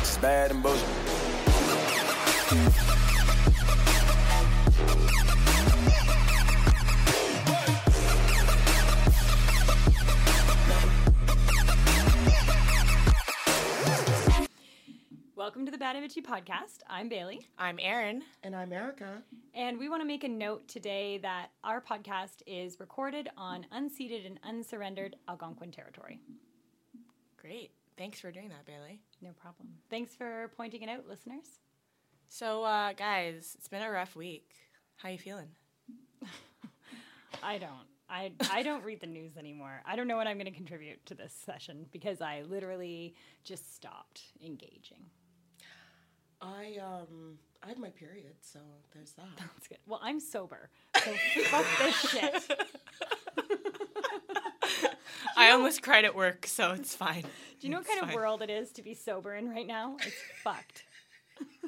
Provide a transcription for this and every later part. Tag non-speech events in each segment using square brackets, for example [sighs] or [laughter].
It's bad and bullshit. Welcome to the Bad and Bitchy podcast. I'm Bailey, I'm Erin. And I'm Erica. and we want to make a note today that our podcast is recorded on unceded and unsurrendered Algonquin territory. Great. Thanks for doing that, Bailey. No problem. Thanks for pointing it out, listeners. So, uh, guys, it's been a rough week. How you feeling? [laughs] I don't. I, I don't read the news anymore. I don't know what I'm going to contribute to this session because I literally just stopped engaging. I um I had my period, so there's that. [laughs] That's good. Well, I'm sober, so [laughs] fuck this shit. [laughs] I almost cried at work, so it's fine. Do you know what It's kind of world it is to be sober in right now? It's fucked.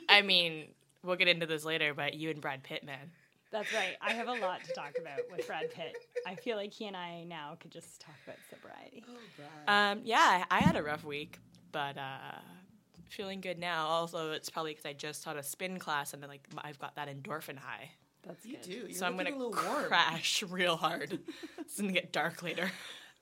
I mean, we'll get into this later, but you and Brad Pitt, man. That's right. I have a lot to talk about with Brad Pitt. I feel like he and I now could just talk about sobriety. Oh, Brad. Um, yeah, I I had a rough week, but uh, feeling good now. Also, it's probably because I just taught a spin class and then, like I've got that endorphin high. That's you good. do. You're so I'm gonna a little warm. crash [laughs] real hard. [laughs] it's gonna get dark later.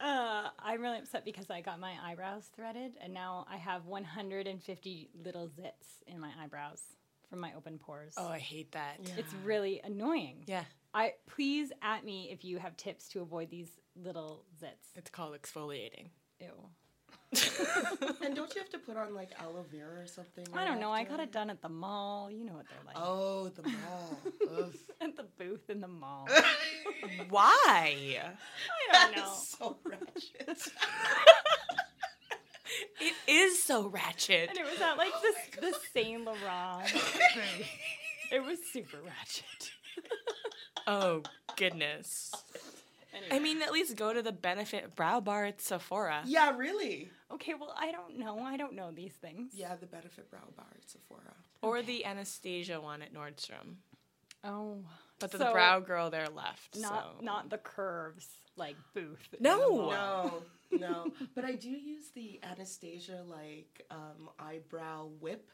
Uh, I'm really upset because I got my eyebrows threaded, and now I have 150 little zits in my eyebrows from my open pores. Oh, I hate that. Yeah. It's really annoying. Yeah, I please at me if you have tips to avoid these little zits. it's called exfoliating. Ew. And don't you have to put on like aloe vera or something? I don't know. I got it done at the mall. You know what they're like. Oh, the mall. [laughs] At the booth in the mall. [laughs] Why? I don't know. so ratchet. [laughs] It is so ratchet. And it was at like oh this the Saint Laurent booth. It was super ratchet. Oh goodness. Anyway. I mean, at least go to the Benefit Brow Bar at Sephora. yeah, really. okay, well, I don't know. I don't know these things. Yeah, the Benefit Brow Bar at Sephora. Or the Anastasia one at Nordstrom. Oh, But the, So, brow girl there left. not so. not the curves like booth. No. No, no. [laughs] But I do use the Anastasia like um, eyebrow whip.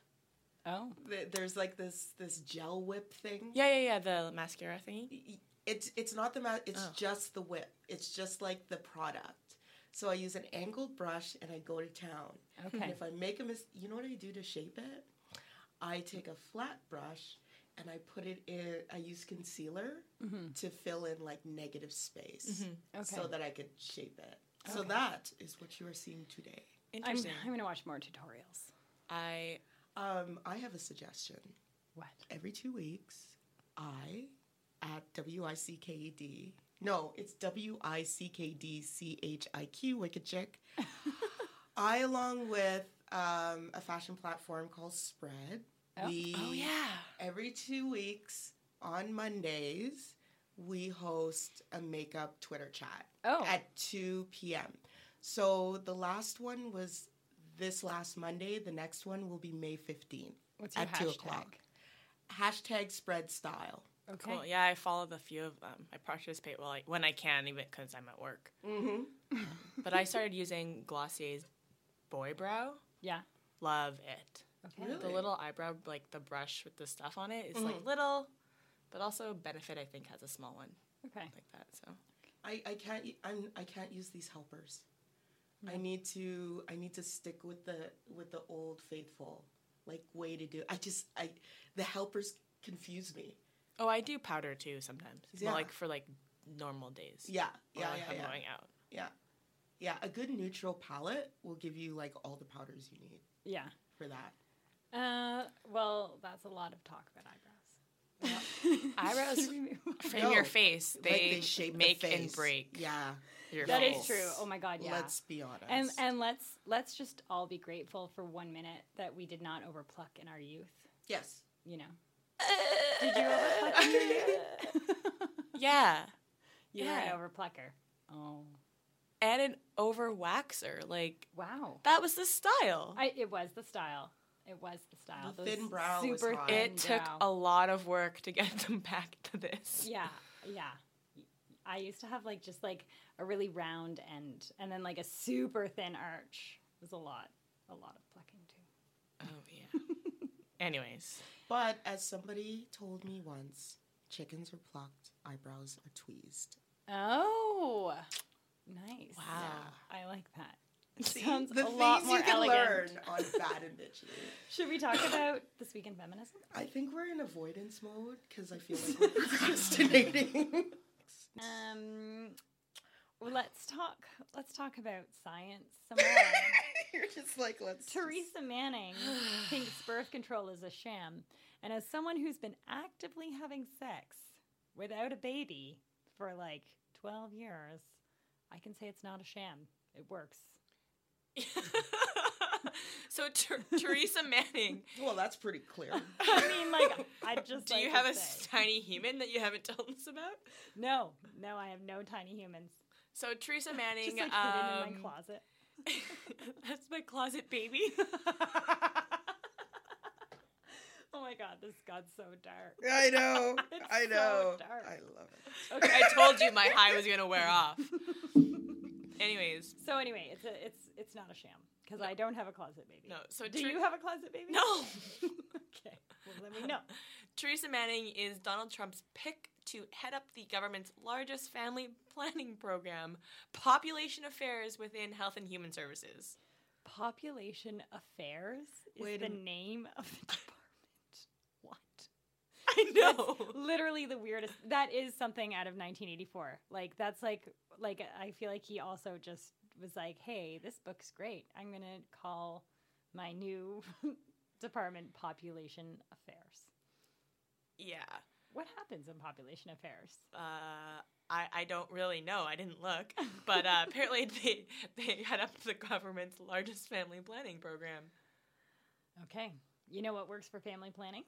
Oh, Th- There's like this this gel whip thing. Yeah, yeah, yeah. The mascara thingy. It's it's not the ma- it's Oh. just the whip. It's just like the product. So I use an angled brush and I go to town. And okay. if I make a mis, you know what I do to shape it? I take a flat brush and I put it in. I use concealer Mm-hmm. to fill in like negative space, Okay. so that I could shape it. So that is what you are seeing today. I'm, Interesting. I'm gonna watch more tutorials. I Um, I have a suggestion. What? Every two weeks, I at W I C K E D. No, it's W I C K D C H I Q, Wicked Chick. [laughs] I, along with um, a fashion platform called Spread, Oh. we Oh yeah. every two weeks on Mondays we host a makeup Twitter chat Oh. at 2 p.m. So the last one was this last Monday. The next one will be May 15th What's your at 2 hashtag? o'clock. Hashtag spread style. Okay. Cool. Yeah, I follow the few of them. I participate well, like when I can, even because I'm at work. Mm-hmm. [laughs] But I started using Glossier's Boy Brow. Yeah. Love it. Okay. Really? The little eyebrow, like the brush with the stuff on it, is Mm-hmm. like little, but also Benefit I think has a small one Okay. like that. So I, I can't u- I'm I can't use these helpers. I need to I need to stick with the with the old faithful like way to do. I just I the helpers confuse me. Oh, I do powder too sometimes. Well, like for like normal days. Yeah, or, yeah, like, yeah, I'm yeah. going out. Yeah. Yeah, a good neutral palette will give you like all the powders you need Yeah. for that. Uh. Well, that's a lot of talk about eyebrows. [laughs] Eyebrows Should we move on? Frame No, your face. Like, They, shape the make and break Yeah. your That face. is true. Oh my god, yeah. Let's be honest. and and let's let's just all be grateful for one minute that we did not overpluck in our youth. yes. You know. Did you overpluck in your youth? [laughs] Yeah. you Yeah. were an overplucker. Oh And an over waxer. Like wow. that was the style. I it was the style. It was the style. The Those thin brow was super hot. thin it took brow. a lot of work to get [laughs] them back to this. Yeah, yeah. I used to have like just like a really round end and then like a super thin arch. It was a lot, a lot of plucking too. Anyways, But as somebody told me once, chickens are plucked, eyebrows are tweezed. Oh, nice. Wow. I like that. It See, sounds the a lot more you can elegant. learn on Bad and Bitchy. [laughs] Should we talk about this week in feminism? I think we're in avoidance mode because I feel like we're [laughs] procrastinating. Um, well, let's talk. Let's talk about science some more. [laughs] You're just like, let's. Teresa Manning [sighs] thinks birth control is a sham, and as someone who's been actively having sex without a baby for like twelve years, I can say it's not a sham. It works. [laughs] so Ter- Teresa Manning, [laughs] Well, that's pretty clear. [laughs] I mean, like, I just. do like you have a say. tiny human that you haven't told us about? No, no, I have no tiny humans. So Teresa Manning, Just like hidden in um, my closet. [laughs] that's my closet baby. [laughs] oh my god, this got so dark. I know. [laughs] It's I so know. dark. I love it. Okay. I told you my high was gonna wear off. Anyways, So anyway, it's a it's it's not a sham because I don't have a closet baby. no. So Do Ter- you have a closet baby? no. okay. Well, let me know. Teresa Manning is Donald Trump's pick to head up the government's largest family [laughs] planning program, Population Affairs within Health and Human Services. Population Affairs is Wait the name of the [laughs] department. What? I [laughs] know. Literally the weirdest. That is something out of 1984. Like that's like like I feel like he also just was like, "Hey, this book's great. I'm going to call my new department Population Affairs." yeah. What happens in Population Affairs? Uh, I, I don't really know. I didn't look. But uh, apparently [laughs] they, they head up the government's largest family planning program. Okay. You know what works for family planning?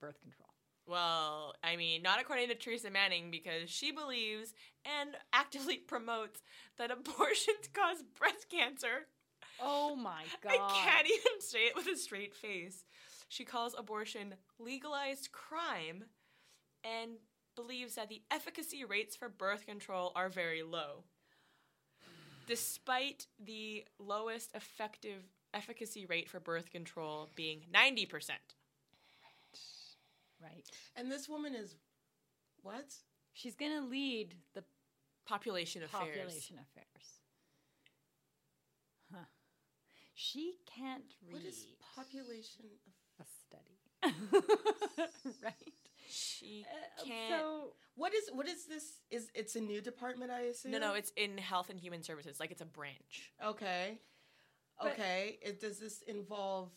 Birth control. Well, I mean, not according to Teresa Manning, because she believes and actively [laughs] promotes that abortions [laughs] cause breast cancer. Oh my god. I can't even say it with a straight face. She calls abortion legalized crime and believes that the efficacy rates for birth control are very low. Despite the lowest effective efficacy rate for birth control being 90%. Right. And this woman is what? She's going to lead the Population affairs. population affairs. Huh. She can't read What is population? a study. [laughs] right? She Uh, can't. So, What is what is this? Is it's a new department? I assume. no, no, it's in Health and Human Services. Like it's a branch. okay. But- Okay. It, does this involve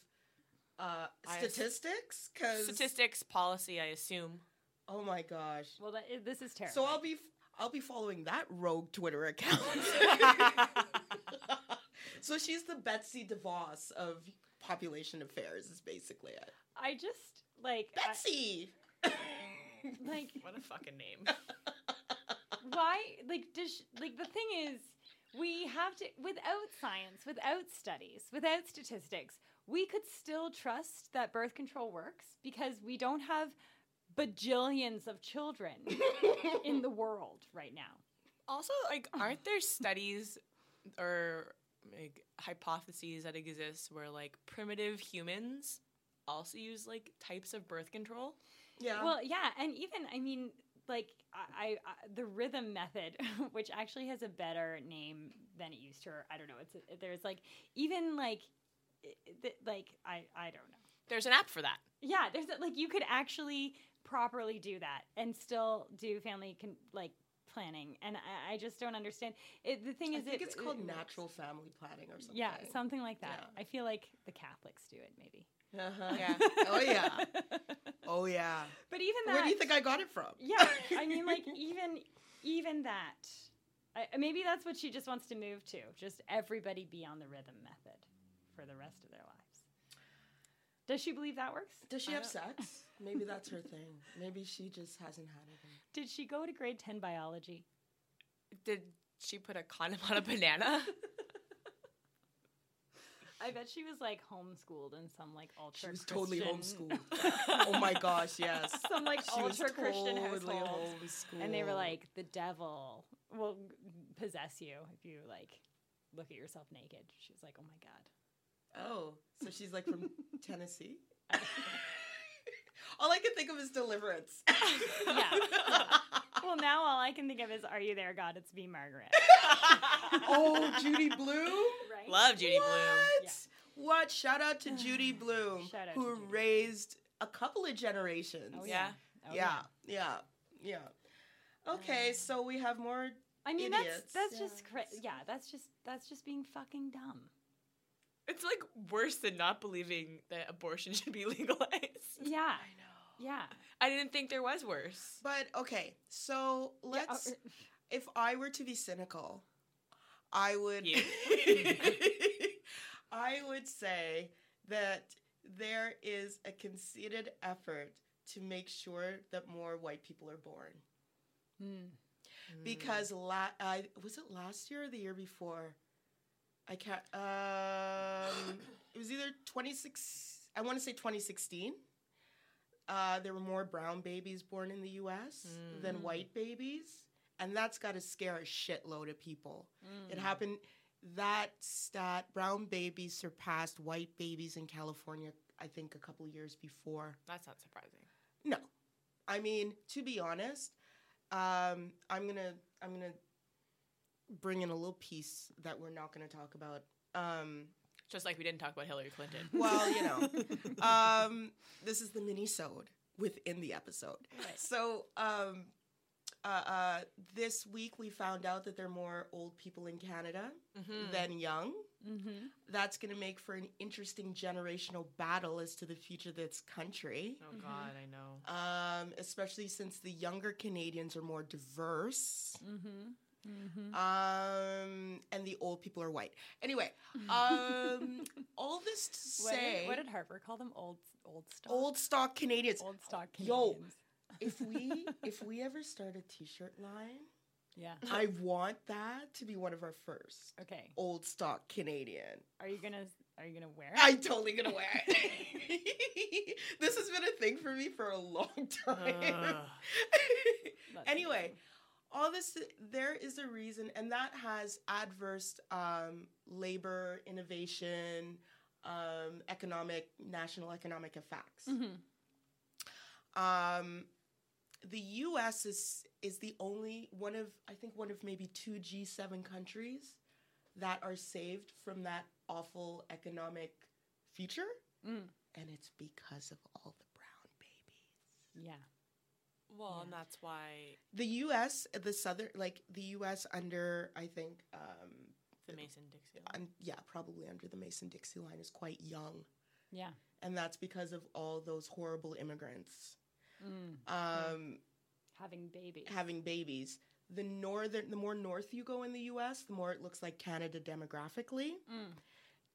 uh, statistics? Because Statistics, policy, I assume. oh my gosh. well, that, this is terrible. So I'll be I'll be following that rogue Twitter account. [laughs] [laughs] so she's the Betsy DeVos of population affairs. Is basically it. I just, like, I- Betsy. [laughs] like, What a fucking name. [laughs] why like does like the thing is we have to without science without studies without statistics we could still trust that birth control works because we don't have bajillions of children [laughs] in the world right now Also, like, aren't there studies or like hypotheses that exist where like primitive humans also use like types of birth control? Yeah. well yeah and even i mean like I, I, I the rhythm method [laughs] which actually has a better name than it used to or i don't know it's a, there's like even like i- i- like i i don't know There's an app for that. Yeah, there's a- like you could actually properly do that and still do family con- like planning, and I, I just don't understand. It, the thing I is, think it, it's called it- natural family planning or something. Yeah, something like that. Yeah. I feel like the Catholics do it, maybe. Uh-huh. Yeah. oh yeah. [laughs] Oh yeah. but even that. Where do you think I got it from? Yeah, I mean, like [laughs] even even that. I, maybe that's what she just wants to move to. Just everybody be on the rhythm method for the rest of their lives. Does she believe that works? Does she I have don't- sex? [laughs] Maybe that's her thing. Maybe she just hasn't had it. Did she go to grade ten biology? Did she put a condom on a banana? I [laughs] bet she was like homeschooled in some like ultra. She was totally homeschooled. [laughs] oh my gosh, yes. [laughs] Some like She was ultra Christian totally household, homeschooled. and they were like, the devil will possess you if you like look at yourself naked. She was like, oh my god. oh, so she's like from Tennessee. All I can think of is Deliverance. Yeah. Well, now all I can think of is "Are you there, God? It's me, Margaret." [laughs] oh, Judy Blume. Right? Love Judy what? Blume. Yeah. What? Shout out to [sighs] Judy Blume, Shout out who to Judy. raised a couple of generations. Oh, Yeah. Oh, yeah, yeah, yeah. Oh, okay, so we have more. I mean, Idiots. that's that's just Yeah. cra- yeah. That's just that's just being fucking dumb. It's like worse than not believing that abortion [laughs] should be legalized. Yeah. I. Yeah. I didn't think there was worse. But okay, so let's. uh, if I were to be cynical, I would. [laughs] I would say that there is a conceited effort to make sure that more white people are born. hmm. Because la- I was it last year or the year before? I can't. Um, it was either twenty six. I want to say twenty sixteen. Uh, there were more brown babies born in the U.S. than Mm. white babies, and that's got to scare a shitload of people. It Mm. happened. That stat: brown babies surpassed white babies in California. I think a couple years before. That's not surprising. No, I mean to be honest, um, I'm gonna I'm gonna bring in a little piece that we're not gonna talk about. Um, Just like we didn't talk about Hillary Clinton. [laughs] well, you know, um, this is the mini-sode within the episode. Right. So um, uh, uh, this week we found out that there are more old people in Canada Mhm. than young. Mm-hmm. That's going to make for an interesting generational battle as to the future of this country. Oh Mhm. God, I know. um, especially since the younger Canadians are more diverse. Mm-hmm. Um, and the old people are white. Anyway, um, [laughs] all this to what, say, did, what did Harper call them? Old old stock. old stock Canadians. old stock Canadians. Yo. If we if we [laughs] ever start a T-shirt line, Yeah. I want that to be one of our first Okay. old stock Canadian. Are you gonna Are you gonna wear it? I'm totally gonna wear it. [laughs] this has been a thing for me for a long time. That's anyway, all this there is a reason, and that has adverse um, labor, innovation, um, economic, national economic effects. amazing. Um, the U.S. is is the only one of I think one of maybe two G7 countries that are saved from that awful economic future, Mm. and it's because of all the brown babies. Yeah. Well, Yeah. and that's why The U.S. the southern like the U.S. under I think um, the Mason Dixie. un, yeah probably under the Mason Dixie line is quite young, Yeah. and that's because of all those horrible immigrants Mm. um, Having babies. having babies. The northern, the more north you go in the U.S., the more it looks like Canada demographically, Mm.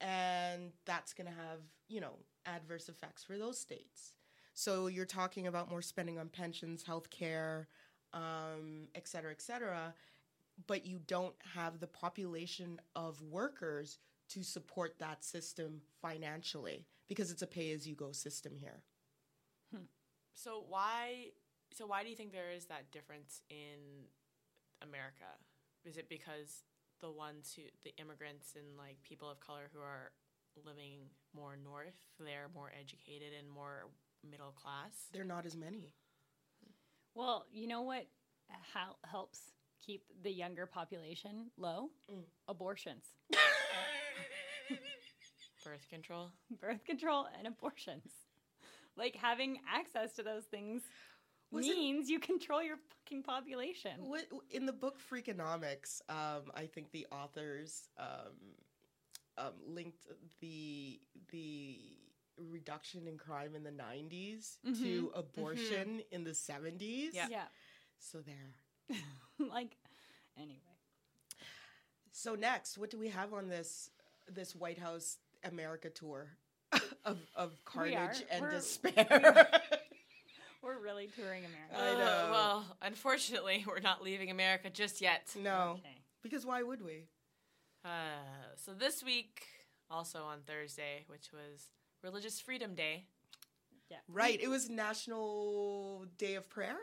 and that's going to have you know adverse effects for those states. So you're talking about more spending on pensions, healthcare, um, et cetera, et cetera, but you don't have the population of workers to support that system financially because it's a pay-as-you-go system here. So why? So why do you think there is that difference in America? Is it because the ones who, the immigrants and like people of color who are living more north, they're more educated and more middle class? They're not as many. Well, you know what hel- helps keep the younger population low? Mm. Abortions, [laughs] Birth control. birth control, and abortions. Like having access to those things Was it- means you control your fucking population. What in the book Freakonomics? Um, I think the authors um, um, linked the the reduction in crime in the '90s to abortion in the '70s. Yeah. Yeah. So there. [laughs] like, anyway. So next, what do we have on this this White House America tour [laughs] of of carnage and We're- despair? [laughs] We're really touring America. I Uh, well, unfortunately, we're not leaving America just yet. no, Okay. because why would we? Uh, so this week, also on Thursday, which was Religious Freedom Day. Yeah. Right. It was National Day of Prayer.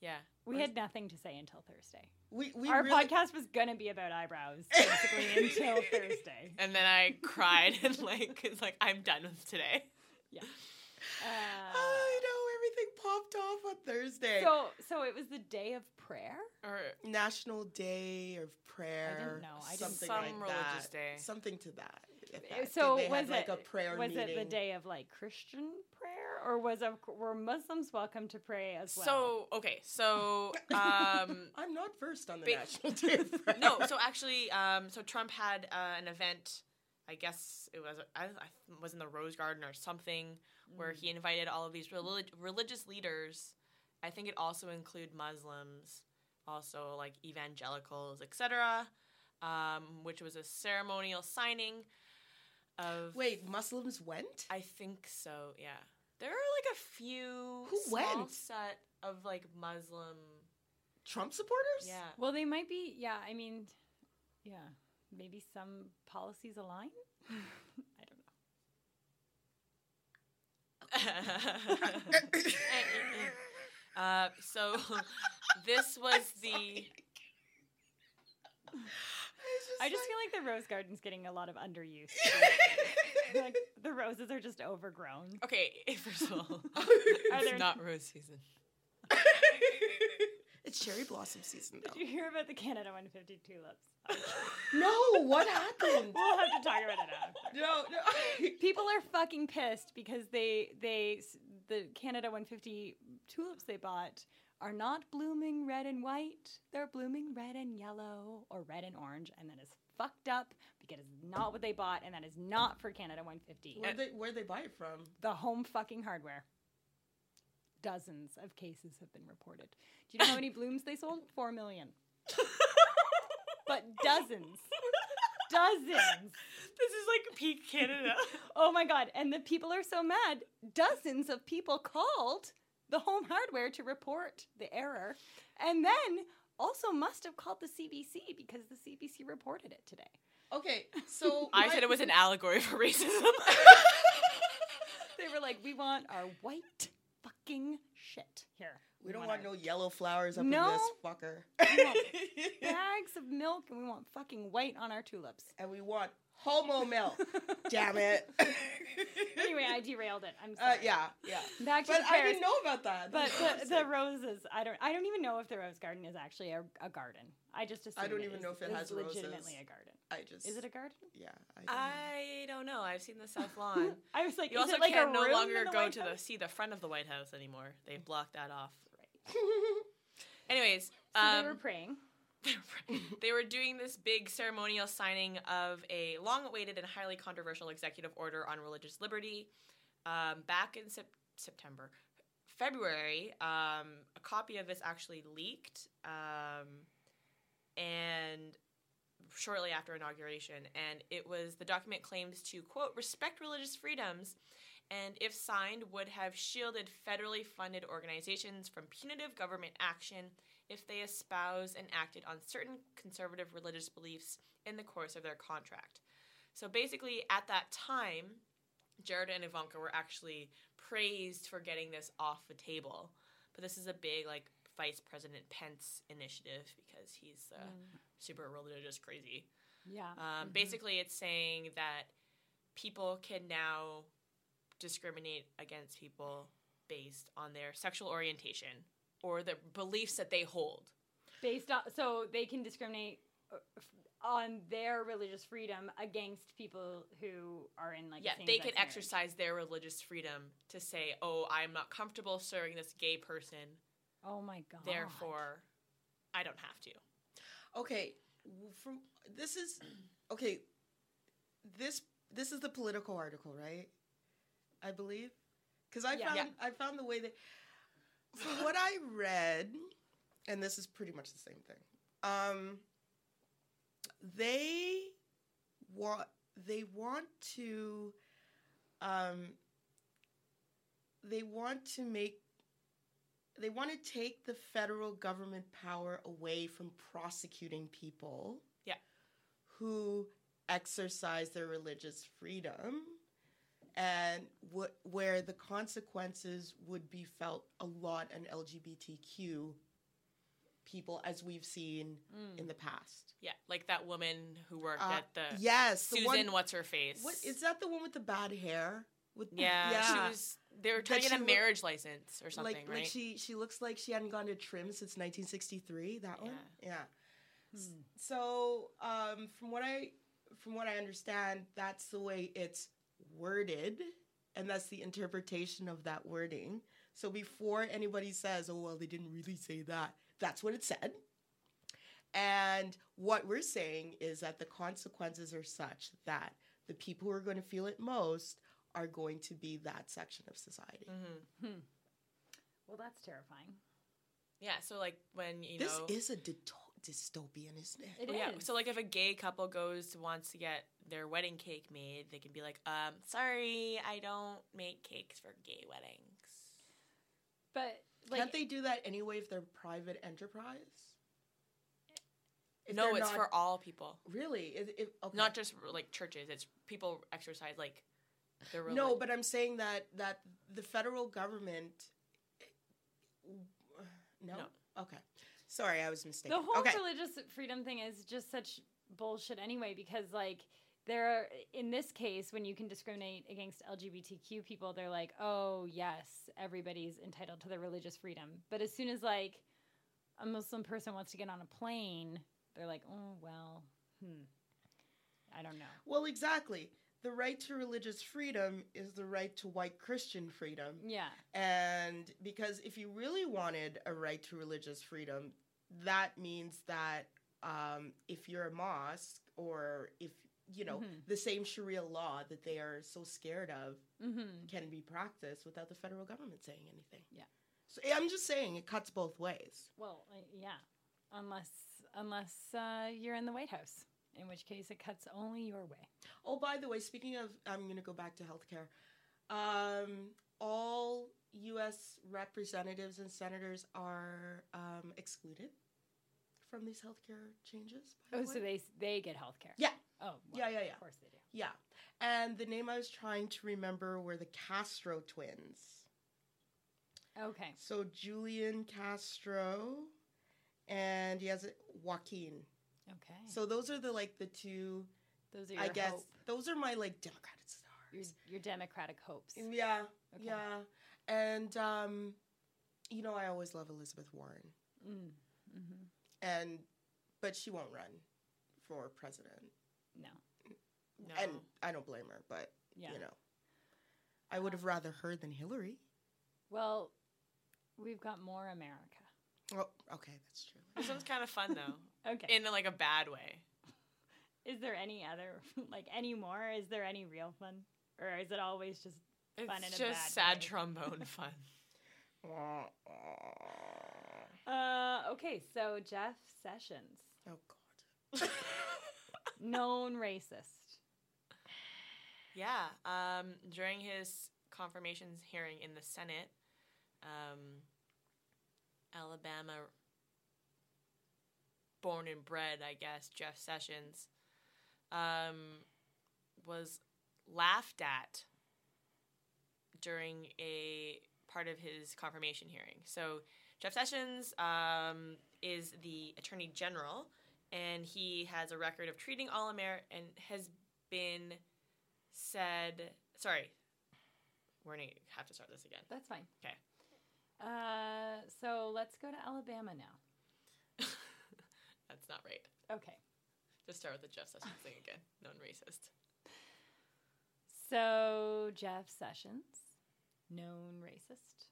Yeah. We had nothing to say until Thursday. We we Our really, podcast was gonna be about eyebrows basically [laughs] until Thursday. And then I cried and like, it's like I'm done with today. Yeah. [laughs] I know everything popped off on Thursday. so, so it was the day of prayer. Or National Day of Prayer. know. I didn't- something Some like religious that. day. Something to that. If that. So they was had, like it a prayer Was meeting. it the day of like Christian prayer, or was of were Muslims welcome to pray as well? so okay, so um, [laughs] I'm not versed on the Ba- National Day of [laughs] Prayer. no, so actually, um, so Trump had uh, an event. I guess it was I, I was in the Rose Garden or something where he invited all of these relig- religious leaders. I think it also include Muslims, also like evangelicals, etc. Um, which was a ceremonial signing of. Wait, Muslims went? I think so. Yeah, there are like a few Who small went? set of like Muslim. Trump supporters? Yeah. well, they might be. Yeah, I mean, yeah, maybe some policies align. [laughs] I don't know. [laughs] uh, so [laughs] this was the I just feel like the rose garden's getting a lot of underuse. [laughs] like the roses are just overgrown. okay. [laughs] First of all, [laughs] it's there- not rose season. it's cherry blossom season, Did you hear about the Canada 150 tulips? no, what happened? we'll have to talk about it after. no, no. People are fucking pissed because they they the Canada 150 tulips they bought are not blooming red and white. They're blooming red and yellow or red and orange, and that is fucked up because it's not what they bought, and that is not for Canada 150. Where'd they, where'd they buy it from? The home fucking hardware. Dozens of cases have been reported. Do you know how many [laughs] blooms they sold? Four million. [laughs] but dozens. Dozens. This is like peak Canada. [laughs] Oh my god. And the people are so mad. Dozens of people called the home hardware to report the error. And then also must have called the CBC because the CBC reported it today. Okay, so [laughs] I said it was an allegory for racism. [laughs] They were like, we want our white fucking shit here. We don't want want our no yellow flowers up No. in this fucker. We want [laughs] bags of milk and we want fucking white on our tulips. and we want homo milk. Damn it. [laughs] Anyway, I derailed it. I'm Uh, sorry. yeah, yeah. Back to But the I didn't know about that. But That's what the, the roses, I don't. I don't even know if the rose garden is actually a, a garden. I just assume I don't it even is- know if it has legitimately roses. a garden. I just Is it a garden? Yeah, I, don't know. I don't know. I've seen the [laughs] South Lawn. I was like, You is also it like can a no longer go White to the see the front of the White House anymore. They've blocked that off. Right. [laughs] Anyways, So um, they were praying. [laughs] they were doing this big ceremonial signing of a long-awaited and highly controversial executive order on religious liberty. Um, back in sep- September, February, um, a copy of this actually leaked, um, and shortly after inauguration, and it was the document claims to quote respect religious freedoms, and if signed, would have shielded federally funded organizations from punitive government action if they espouse and acted on certain conservative religious beliefs in the course of their contract. So basically, at that time, Jared and Ivanka were actually praised for getting this off the table. But this is a big, like, Vice President Pence initiative because he's uh, super religious crazy. Yeah. Um, Mhm. Basically, it's saying that people can now discriminate against people based on their sexual orientation or the beliefs that they hold. Based on so they can discriminate uh, on their religious freedom against people who are in like yeah, a they can marriage. exercise their religious freedom to say, "Oh, I'm not comfortable serving this gay person, Oh my god. therefore, I don't have to." Okay, from this is okay. This this is the Politico article, right? I believe, because I Yeah. found Yeah. I found the way that from what I read, and this is pretty much the same thing. Um, they want they want to um, they want to make they want to take the federal government power away from prosecuting people Yeah. who exercise their religious freedom and wh- where the consequences would be felt a lot on LGBTQ people as we've seen Mm. in the past. Yeah, like that woman who worked Uh, at the yes, the Susan, one- what's her face? What is that the one with the bad hair? With, Yeah, she was. They were trying That to get a look- marriage license or something, like right? like she she looks like she hadn't gone to trim since 1963. That one, Yeah. yeah. S- So um, from what I from what I understand, that's the way it's worded, and that's the interpretation of that wording. So before anybody says, "Oh well, they didn't really say that," that's what it said. And what we're saying is that the consequences are such that the people who are going to feel it most are going to be that section of society. hmm Well, that's terrifying. Yeah, so like when you know This know, is a dyto- dystopian, isn't it? It Well, yeah. is. So like if a gay couple goes wants to get their wedding cake made, they can be like, um, sorry, I don't make cakes for gay weddings. but like, Can't they do that anyway if they're private enterprise? If no, it's not- for all people, really. It, it, okay. not just like churches. It's people exercise like their reli- no, but I'm saying that that the federal government. [sighs] No. No. Okay. Sorry, I was mistaken. the whole okay. religious freedom thing is just such bullshit anyway because like there are in this case when you can discriminate against lgbtq people they're like oh yes everybody's entitled to their religious freedom but as soon as like a muslim person wants to get on a plane they're like oh well hmm i don't know Well, exactly. The right to religious freedom is the right to white Christian freedom. yeah And because if you really wanted a right to religious freedom, that means that um, if you're a mosque or if, you know, Mhm. the same Sharia law that they are so scared of mm-hmm. can be practiced without the federal government saying anything. Yeah. So I'm just saying it cuts both ways. well uh, yeah unless unless uh, you're in the white house in which case it cuts only your way Oh, by the way, speaking of, I'm going to go back to healthcare. Um, all U.S. representatives and senators are um, excluded from these healthcare changes. oh so they they get health care Yeah. oh well, Yeah, yeah, yeah. of course they do Yeah. And the name I was trying to remember were the Castro twins. okay So Julian Castro and he has a Joaquin. Okay So those are the like the two Those are your I guess hope, those are my like Democratic stars. your democratic hopes. Yeah. Okay. Yeah. And um you know I always love Elizabeth Warren. Mm. hmm And but she won't run for president. No. no. And I don't blame her, but Yeah. you know. I would have rather her than Hillary. Well, we've got more America. Oh, okay, that's true. this one's kind of fun though, Okay. in like a bad way. is there any other [laughs] like any more? Is there any real fun, or is it always just It's Fun in a just bad sad way. trombone [laughs] fun. [laughs] uh? Okay, so Jeff Sessions, Oh God. known racist. Yeah. Um, during his confirmations hearing in the Senate, um, Alabama born and bred, I guess, Jeff Sessions, um, was laughed at during a part of his confirmation hearing. So, Jeff Sessions um, is the Attorney General, and he has a record of treating all Amer and has been said. Sorry, we're gonna have to start this again. That's fine. 'Kay. Uh, so let's go to Alabama now. That's not right. Okay. Just start with the Jeff Sessions thing again. [laughs] Known racist. So Jeff Sessions, known racist.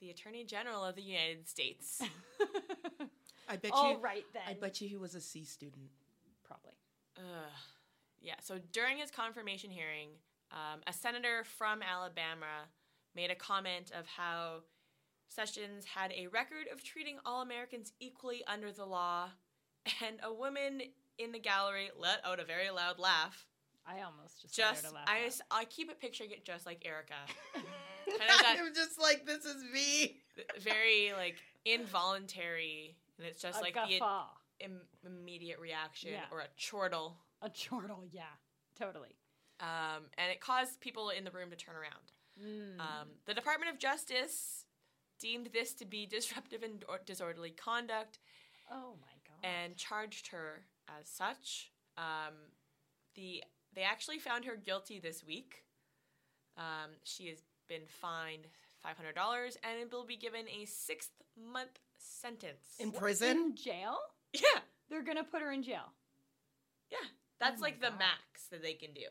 The Attorney General of the United States. [laughs] I bet All you right then. I bet you he was a C student. probably. Ugh. Yeah, so during his confirmation hearing, um, a senator from Alabama made a comment of how Sessions had a record of treating all Americans equally under the law, and a woman in the gallery let out a very loud laugh. I almost just let out Just, a laugh I, out. s- I keep it picturing it just like Erica. Kind of that I'm just like, this is me. very like involuntary, and it's just a like the Im- immediate reaction Yeah. or a chortle. a chortle. Yeah, totally. Um, and it caused people in the room to turn around. Mm. Um, the Department of Justice deemed this to be disruptive and disorderly conduct oh my god. And charged her as such. Um, the they actually found her guilty this week. Um, she has been fined five hundred dollars and will be given a six month sentence. In prison? In jail? yeah, They're gonna put her in jail. yeah. That's Oh my like the max that they can do.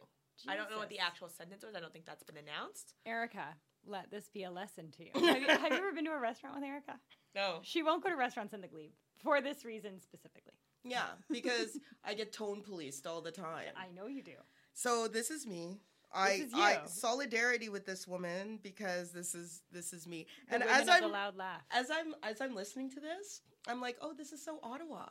I don't know what the actual sentence was. I don't think that's been announced. Erica, let this be a lesson to you. [laughs] Have you, have you ever been to a restaurant with Erica? No. She won't go to restaurants in the Glebe for this reason specifically. Yeah, [laughs] because I get tone policed all the time. I know you do. So this is me. I, is I solidarity with this woman because this is this is me. The and as I'm loud laugh. as I'm as I'm listening to this, I'm like, oh, this is so Ottawa.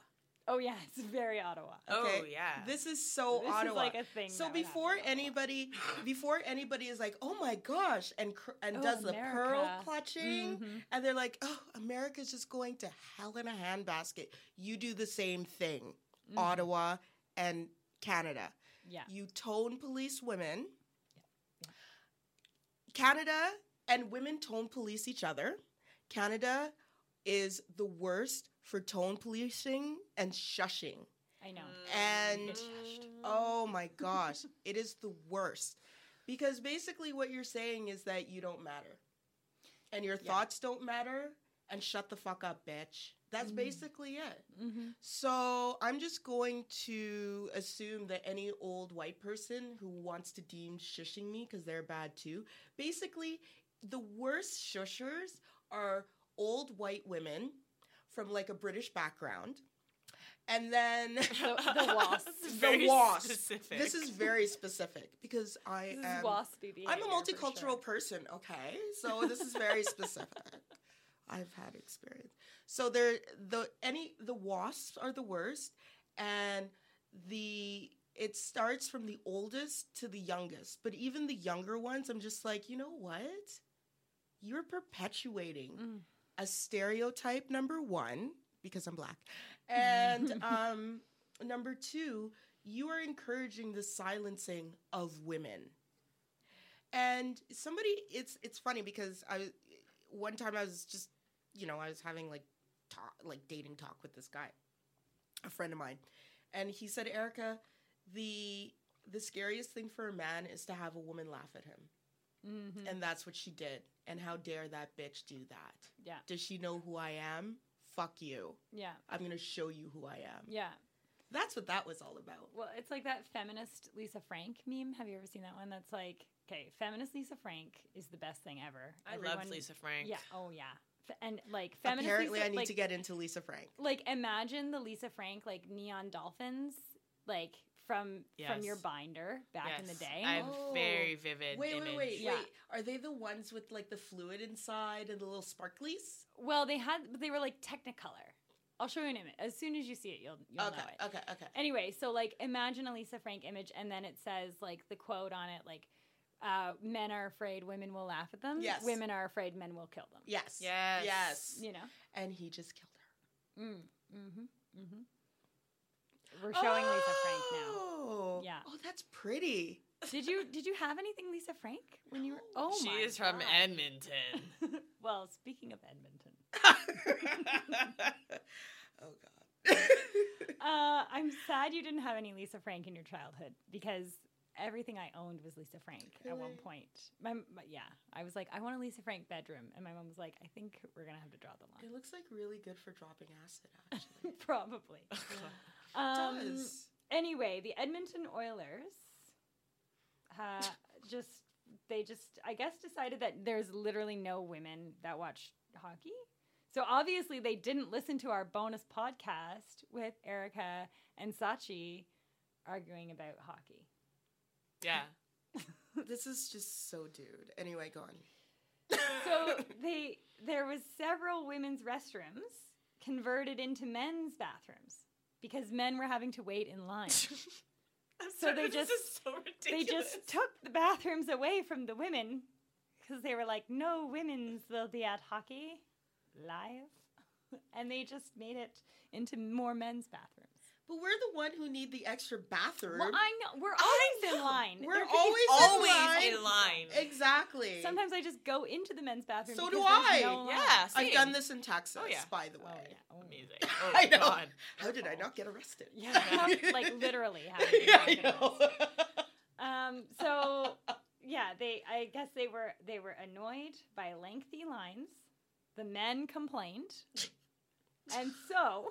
Oh yeah, it's [laughs] very Ottawa. Oh yeah. This is so This is like a thing so that before happen anybody before anybody is like, oh my gosh, and cr- and Oh, does the pearl America. clutching, Mhm. and they're like, oh, America's just going to hell in a handbasket. You do the same thing, Mhm. Ottawa and Canada. Yeah. You tone police women. Yeah. Canada and women tone police each other. Canada is the worst for tone policing and shushing. I know. And oh my [laughs] gosh, it is the worst. Because basically, what you're saying is that you don't matter. And your Yeah. thoughts don't matter. And shut the fuck up, bitch. That's Mm. basically it. Mm-hmm. So I'm just going to assume that any old white person who wants to deem shushing me because they're bad too, basically, the worst shushers are old white women from like a British background. And then [laughs] The- the [laughs] wasp. the Very wasp. specific. This is very specific because I This is am waspy behavior. I'm a multicultural sure. person, okay? So this is very [laughs] specific. I've had experience. So there the any the wasps are the worst and the it starts from the oldest to the youngest. But even the younger ones, I'm just like, you know what? You're perpetuating Mm. A stereotype number 1 because I'm black. [laughs] And um number 2, you are encouraging the silencing of women. And somebody, it's it's funny because I one time I was just, you know, I was having like talk, like dating talk with this guy, a friend of mine, and he said, Erica, the the scariest thing for a man is to have a woman laugh at him, Mhm. and that's what she did. And how dare that bitch do that? Yeah. Does she know who I am? Fuck you. Yeah. I'm gonna show you who I am. Yeah. That's what that was all about. Well, it's like that feminist Lisa Frank meme. Have you ever seen that one? That's like, okay, feminist Lisa Frank is the best thing ever. I love Everyone- Lisa Frank. Yeah. Oh yeah. F- And like feminist Apparently, Lisa, I need like, to get into Lisa Frank. like imagine the Lisa Frank like neon dolphins like from from your binder back in the day. I have Oh. very vivid Wait, image. wait, wait, Yeah. wait. Are they the ones with like the fluid inside and the little sparklies? well, they had but they were like Technicolor. I'll show you an image. As soon as you see it, you'll you'll okay, know it. okay, okay. Anyway, so like imagine a Lisa Frank image and then it says like the quote on it like uh, men are afraid women will laugh at them. Yes. Women are afraid men will kill them. Yes. Yes. Yes. You know? And he just killed her. Mm. Mm-hmm. Mm-hmm. We're showing Lisa Frank now. Oh. Yeah. Oh, that's pretty. Did you did you have anything Lisa Frank when you were [gasps] Oh she is from Edmonton. [laughs] well, speaking of Edmonton, [laughs] oh God. [laughs] uh, I'm sad you didn't have any Lisa Frank in your childhood because everything I owned was Lisa Frank at one point. My, my- yeah, I was like, I want a Lisa Frank bedroom, and my mom was like, I think we're gonna have to draw the line. it looks like really good for dropping acid, actually. Probably. Um, does. Anyway, the Edmonton Oilers uh, [laughs] just they just I guess decided that there's literally no women that watch hockey. So obviously they didn't listen to our bonus podcast with Erica and Sachi arguing about hockey. yeah. [laughs] This is just so dude. Anyway, go on. So [laughs] they there was several women's restrooms converted into men's bathrooms because men were having to wait in line. [laughs] So they just- so they just took the bathrooms away from the women because they were like, no women's will be at hockey live. [laughs] And they just made it into more men's bathrooms. But we're the one who need the extra bathroom. Well, I know. We're always in line. We're be always so always in line. exactly. Sometimes I just go into the men's bathroom. So do I. No line. Yeah, I've done this in Texas, Oh, yeah. by the Oh, way. yeah. Oh. Amazing. [laughs] Oh, I know. God. How did I not get arrested? Yeah, how- like [laughs] literally. How [laughs] did yeah, I know. Um, so yeah, they I guess they were they were annoyed by lengthy lines. The men complained. and so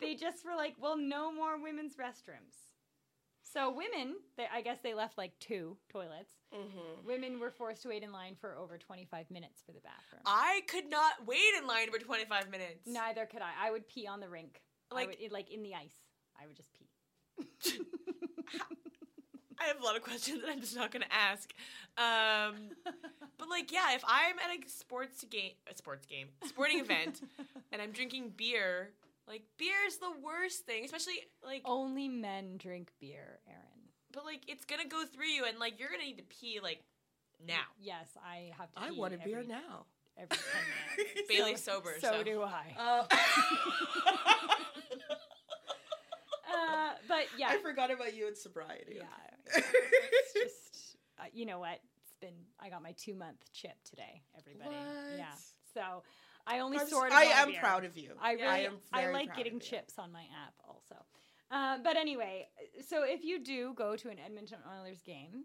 they just were like, well, no more women's restrooms. So women, they, I guess they left like two toilets. Mm-hmm. Women were forced to wait in line for over 25 minutes for the bathroom. I could not wait in line for 25 minutes. Neither could I. I would pee on the rink. Like- would, like in the ice. I would just pee. [laughs] I have a lot of questions that I'm just not going to ask. Um, but like, yeah, if I'm at a sports game, a sports game, sporting event, [laughs] and I'm drinking beer, like beer is the worst thing, especially like, Only men drink beer, Erin. but like it's gonna go through you, and like you're gonna need to pee like now. Yes, I have to. I pee want a beer every- now. Every 10 [laughs] minutes. [laughs] Bailey's sober, So, so, do I. Uh, [laughs] Uh, but yeah, I forgot about you in sobriety. yeah. It's just uh, you know what? It's been I got my two month chip today. Everybody, yeah. What? So I only I'm s- sort. I am proud of you. I really, Yeah, I, I am very like proud getting of you. chips on my app also. Uh, but anyway, so if you do go to an Edmonton Oilers game,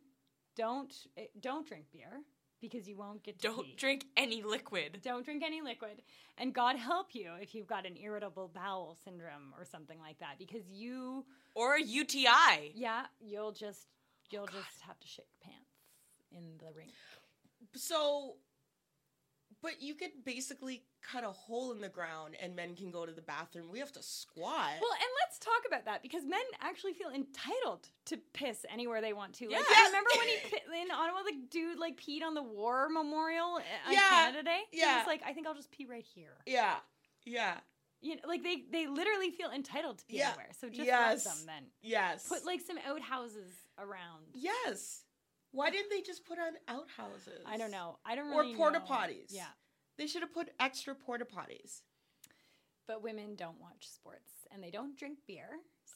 don't eh, don't drink beer because you won't get to Don't pee. drink any liquid. Don't drink any liquid, and God help you if you've got an irritable bowel syndrome or something like that, because you, Or a UTI. yeah, you'll just you'll God. just have to shake pants in the rink. So, but you could basically cut a hole in the ground and men can go to the bathroom. We have to squat. Well, and let's talk about that because men actually feel entitled to piss anywhere they want to. Like, Yeah. I remember when he in Ottawa, the dude like peed on the war memorial uh, on Yeah. Canada Day. Yeah, He was like, I think I'll just pee right here. yeah, yeah, You know, like they they literally feel entitled to pee Yeah. anywhere. So just Yes. let them then yes. put like some outhouses around. yes. Why didn't they just put on outhouses? I don't know. I don't Or porta know. potties. Yeah, They should have put extra porta potties. but women don't watch sports and they don't drink beer.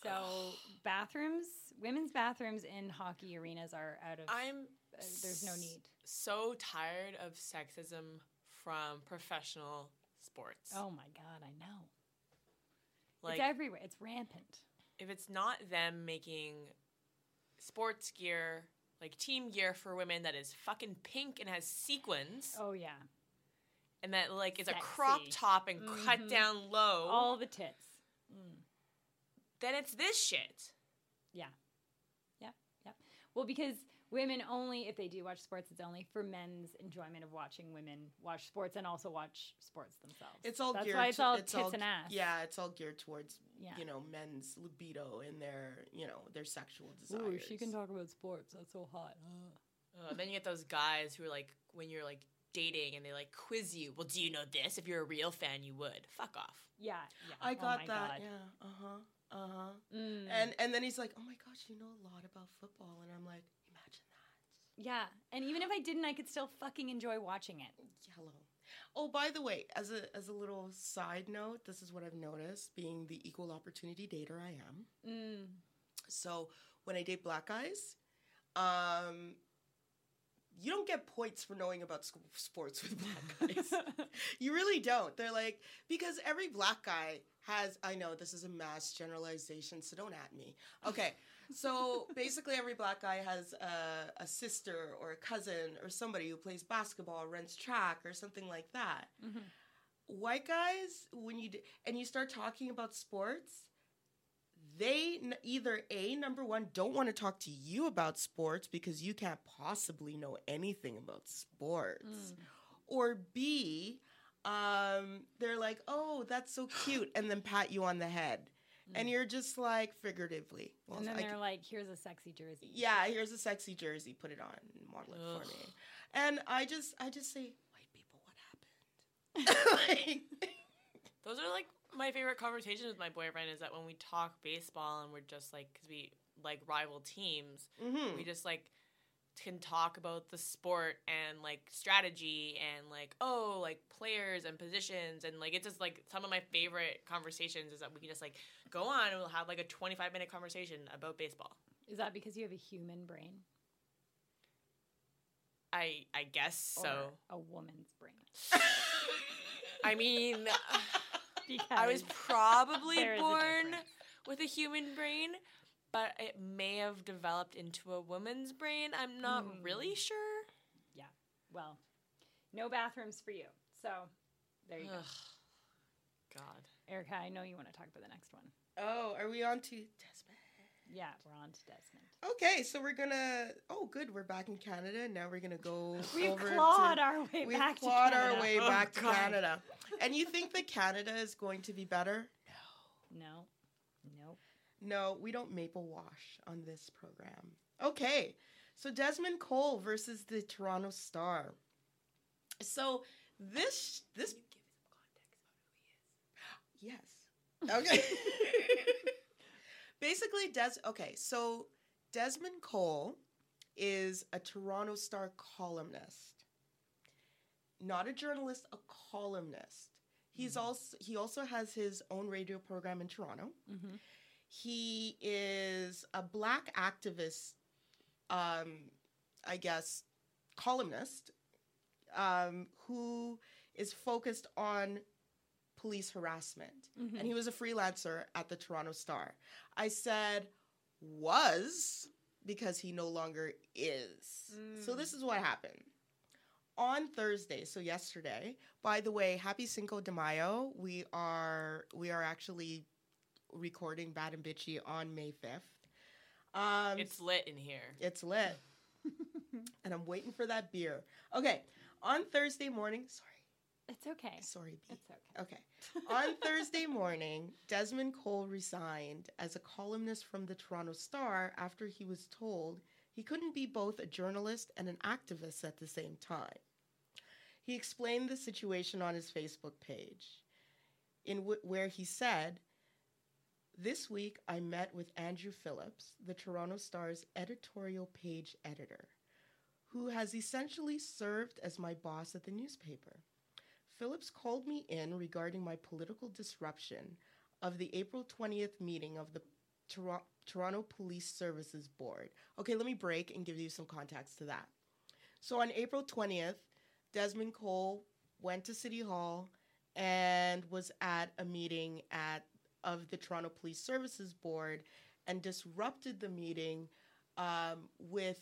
So [sighs] bathrooms, women's bathrooms in hockey arenas are out of. I'm uh, there's no need. so tired of sexism from professional sports. Oh my god, I know. like it's everywhere. It's rampant. if it's not them making sports gear like team gear for women that is fucking pink and has sequins Oh yeah, and that like is a crop top and cut Mhm. down low all the tits. Mm. then it's this shit Yeah, yeah, yeah. Well, because women only, if they do watch sports, it's only for men's enjoyment of watching women watch sports and also watch sports themselves. It's all That's geared. why it's to- all it's tits all, and ass. Yeah, it's all geared towards yeah. you know men's libido and their you know their sexual desires. Ooh, she can talk about sports. That's so hot. uh, then you get those guys who are like when you're like dating and they like quiz you well do you know this if you're a real fan you would fuck off Yeah, yeah. I Oh got my that. God. Yeah. Uh huh. Uh huh. Mm. And and then he's like, "Oh my gosh, you know a lot about football," and I'm like, "Imagine that." yeah, and even if I didn't, I could still fucking enjoy watching it. Yellow. Oh, by the way, as a as a little side note, this is what I've noticed. Being the equal opportunity dater I am, Mm. so when I date black guys, um, you don't get points for knowing about sports with black guys. [laughs] You really don't. They're like because every black guy has. I know this is a mass generalization, so don't at me. Okay, so [laughs] basically every black guy has a, a sister or a cousin or somebody who plays basketball, runs track, or something like that. Mhm. White guys, when you d- and you start talking about sports. They n- either a number one don't want to talk to you about sports because you can't possibly know anything about sports Mm. or B, um, they're like, "Oh, that's so cute," and then pat you on the head, and Mm. you're just like figuratively. Well, and then I they're c- like, "Here's a sexy jersey." "Yeah, here's a sexy jersey. Put it on, and model it Ugh. for me." And I just, I just say, "White people, what happened?" [laughs] [laughs] like, those are like my favorite conversation with my boyfriend is that when we talk baseball and we're just like because we like rival teams mhm. we just like can talk about the sport and like strategy and like oh like players and positions and like it's just like some of my favorite conversations is that we can just like go on and we'll have like a 25 minute conversation about baseball Is that because you have a human brain i i guess so a woman's brain? [laughs] i mean Because [laughs] i was probably there is a born with a human brain but it may have developed into a woman's brain. I'm not Hmm. really sure. Yeah. Well, no bathrooms for you. So there you go. God. Erica, I know you want to talk about the next one. Oh, are we on to Desmond? Yeah, we're on to Desmond. Okay, so we're gonna. Oh, good. We're back in Canada. Now we're gonna go [laughs] We've over clawed to. our way We've back clawed to Canada. We clawed our way Oh, back to Canada. [laughs] And you think that Canada is going to be better? No. No, nope. No, we don't maple wash on this program. Okay, so Desmond Cole versus the Toronto Star. So this this yes okay. [laughs] Basically, Des. Okay, so Desmond Cole is a Toronto Star columnist, not a journalist, a columnist. He's also he also has his own radio program in Toronto. Mm-hmm. He is a black activist, um, I guess, columnist um, who is focused on police harassment. Mm-hmm. And he was a freelancer at the Toronto Star. I said was because he no longer is. So Mm. this is what happened. On Thursday, so yesterday, by the way, happy Cinco de Mayo. We are we are actually recording Bad and Bitchy on May 5th. Um, It's lit in here. it's lit. [laughs] and I'm waiting for that beer. Okay, on Thursday morning, sorry, It's okay. sorry, B. It's okay. Okay. On Thursday morning, Desmond Cole resigned as a columnist from the Toronto Star after he was told he couldn't be both a journalist and an activist at the same time. He explained the situation on his Facebook page, in w- where he said, "This week I met with Andrew Phillips, the Toronto Star's editorial page editor, who has essentially served as my boss at the newspaper." Phillips called me in regarding my political disruption of the April 20th meeting of the Tor- Toronto Police Services Board. Okay, let me break and give you some context to that. So on April 20th, Desmond Cole went to City Hall and was at a meeting at of the Toronto Police Services Board and disrupted the meeting um, with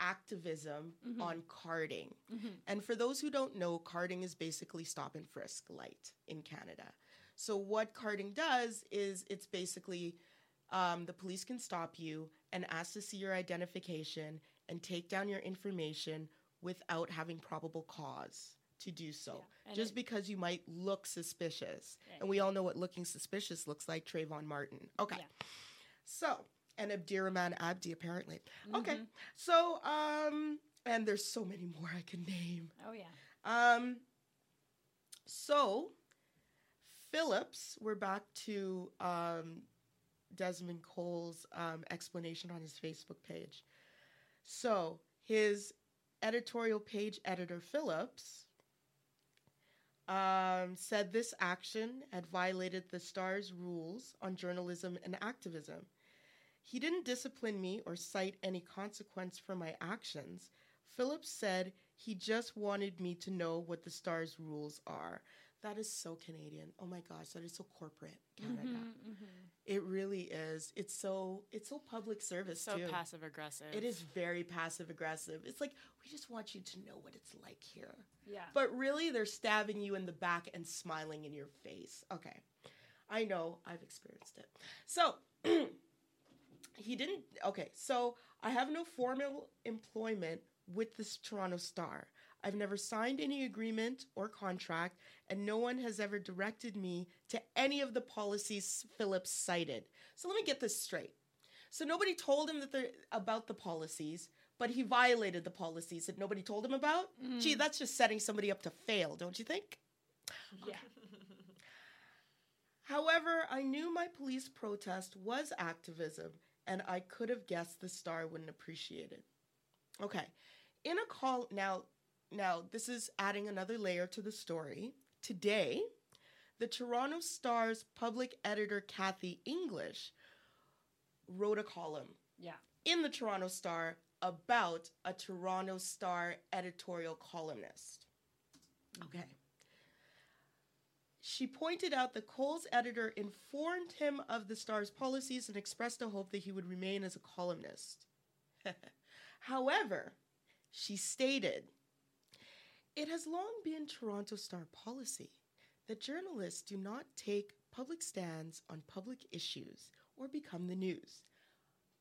activism Mhm. on carding. Mm-hmm. And for those who don't know, carding is basically stop and frisk light in Canada. So, what carding does is it's basically um, the police can stop you and ask to see your identification and take down your information without having probable cause to do so. Yeah, Just it- because you might look suspicious. And we all know what looking suspicious looks like Trayvon Martin. Okay. Yeah. So, and Abdirahman Abdi, apparently. Okay. Mhm. So, um, and there's so many more I can name. Oh yeah. Um, so Phillips, we're back to um, Desmond Cole's um, explanation on his Facebook page. So his editorial page editor, Phillips, um, said this action had violated the Star's rules on journalism and activism. He didn't discipline me or cite any consequence for my actions. Phillips said he just wanted me to know what the Star's rules are. That is so Canadian. Oh my gosh, that is so corporate Canada. Mhm, mhm. It really is. It's so it's so public service So passive aggressive. It is very passive aggressive. It's like we just want you to know what it's like here. Yeah. But really they're stabbing you in the back and smiling in your face. Okay. I know, I've experienced it. So [clears throat] he didn't okay, so I have no formal employment with this Toronto Star. I've never signed any agreement or contract, and no one has ever directed me to any of the policies Phillips cited. So let me get this straight. So nobody told him that they're about the policies, but he violated the policies that nobody told him about. Mm. Gee, that's just setting somebody up to fail, don't you think? Yeah. [laughs] However, I knew my police protest was activism, and I could have guessed the star wouldn't appreciate it. Okay, in a call now, now this is adding another layer to the story. Today, the Toronto Star's public editor Kathy English wrote a column Yeah. in the Toronto Star about a Toronto Star editorial columnist. Mm-hmm. Okay. She pointed out that Cole's editor informed him of the Star's policies and expressed a hope that he would remain as a columnist. [laughs] However, she stated, It has long been Toronto Star policy that journalists do not take public stands on public issues or become the news.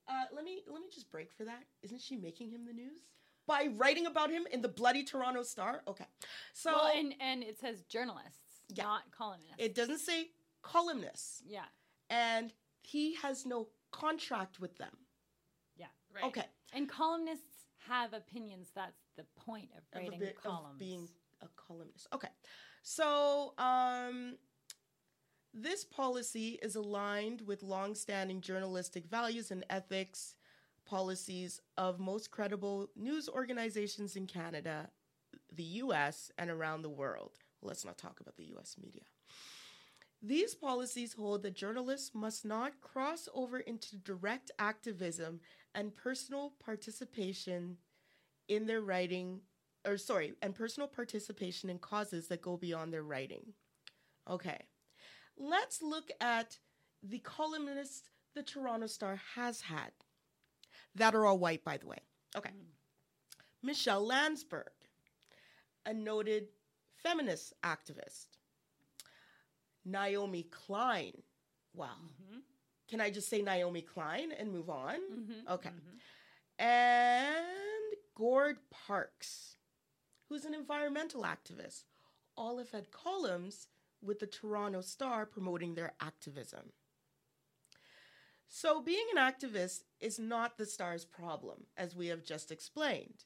Uh, let me let me just break for that. Isn't she making him the news by writing about him in the bloody Toronto Star? Okay, so well, and and it says journalists, Yeah. not columnists. it doesn't say columnist. yeah, and he has no contract with them. yeah. Right. Okay, And columnists have opinions. That's the point of of, a writing bit columns. of being a columnist. Okay, so um, this policy is aligned with longstanding journalistic values and ethics policies of most credible news organizations in Canada, the U.S., and around the world. Let's not talk about the U.S. media. These policies hold that journalists must not cross over into direct activism and personal participation in their writing, or sorry, and personal participation in causes that go beyond their writing. Okay, let's look at the columnists the Toronto Star has had that are all white, by the way. Okay, mm. Michelle Landsberg, a noted feminist activist. Naomi Klein. Wow. Mhm. Can I just say Naomi Klein and move on? Mhm. Okay. Mhm. And Gord Perks, who's an environmental activist. All have had columns with the Toronto Star promoting their activism. So, being an activist is not the Star's problem, as we have just explained.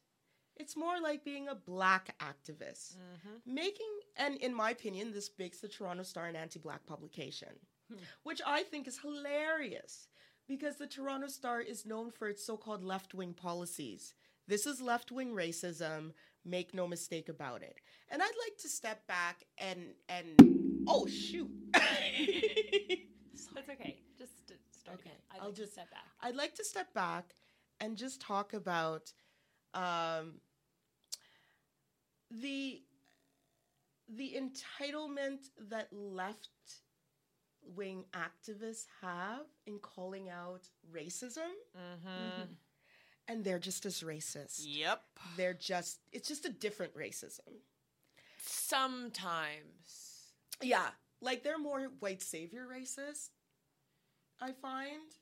It's more like being a black activist. Mm-hmm. Making, and in my opinion, this makes the Toronto Star an anti black publication, Hmm. which I think is hilarious because the Toronto Star is known for its so called left wing policies. This is left wing racism, make no mistake about it. And I'd like to step back and, and, oh shoot. That's okay. Just start Okay, I'll like just- step back. I'd like to step back and just talk about um, the the entitlement that left wing activists have in calling out racism, Mm-hmm. and they're just as racist. Yep. They're just it's just a different racism. Sometimes. Yeah, like they're more white savior racist. I find,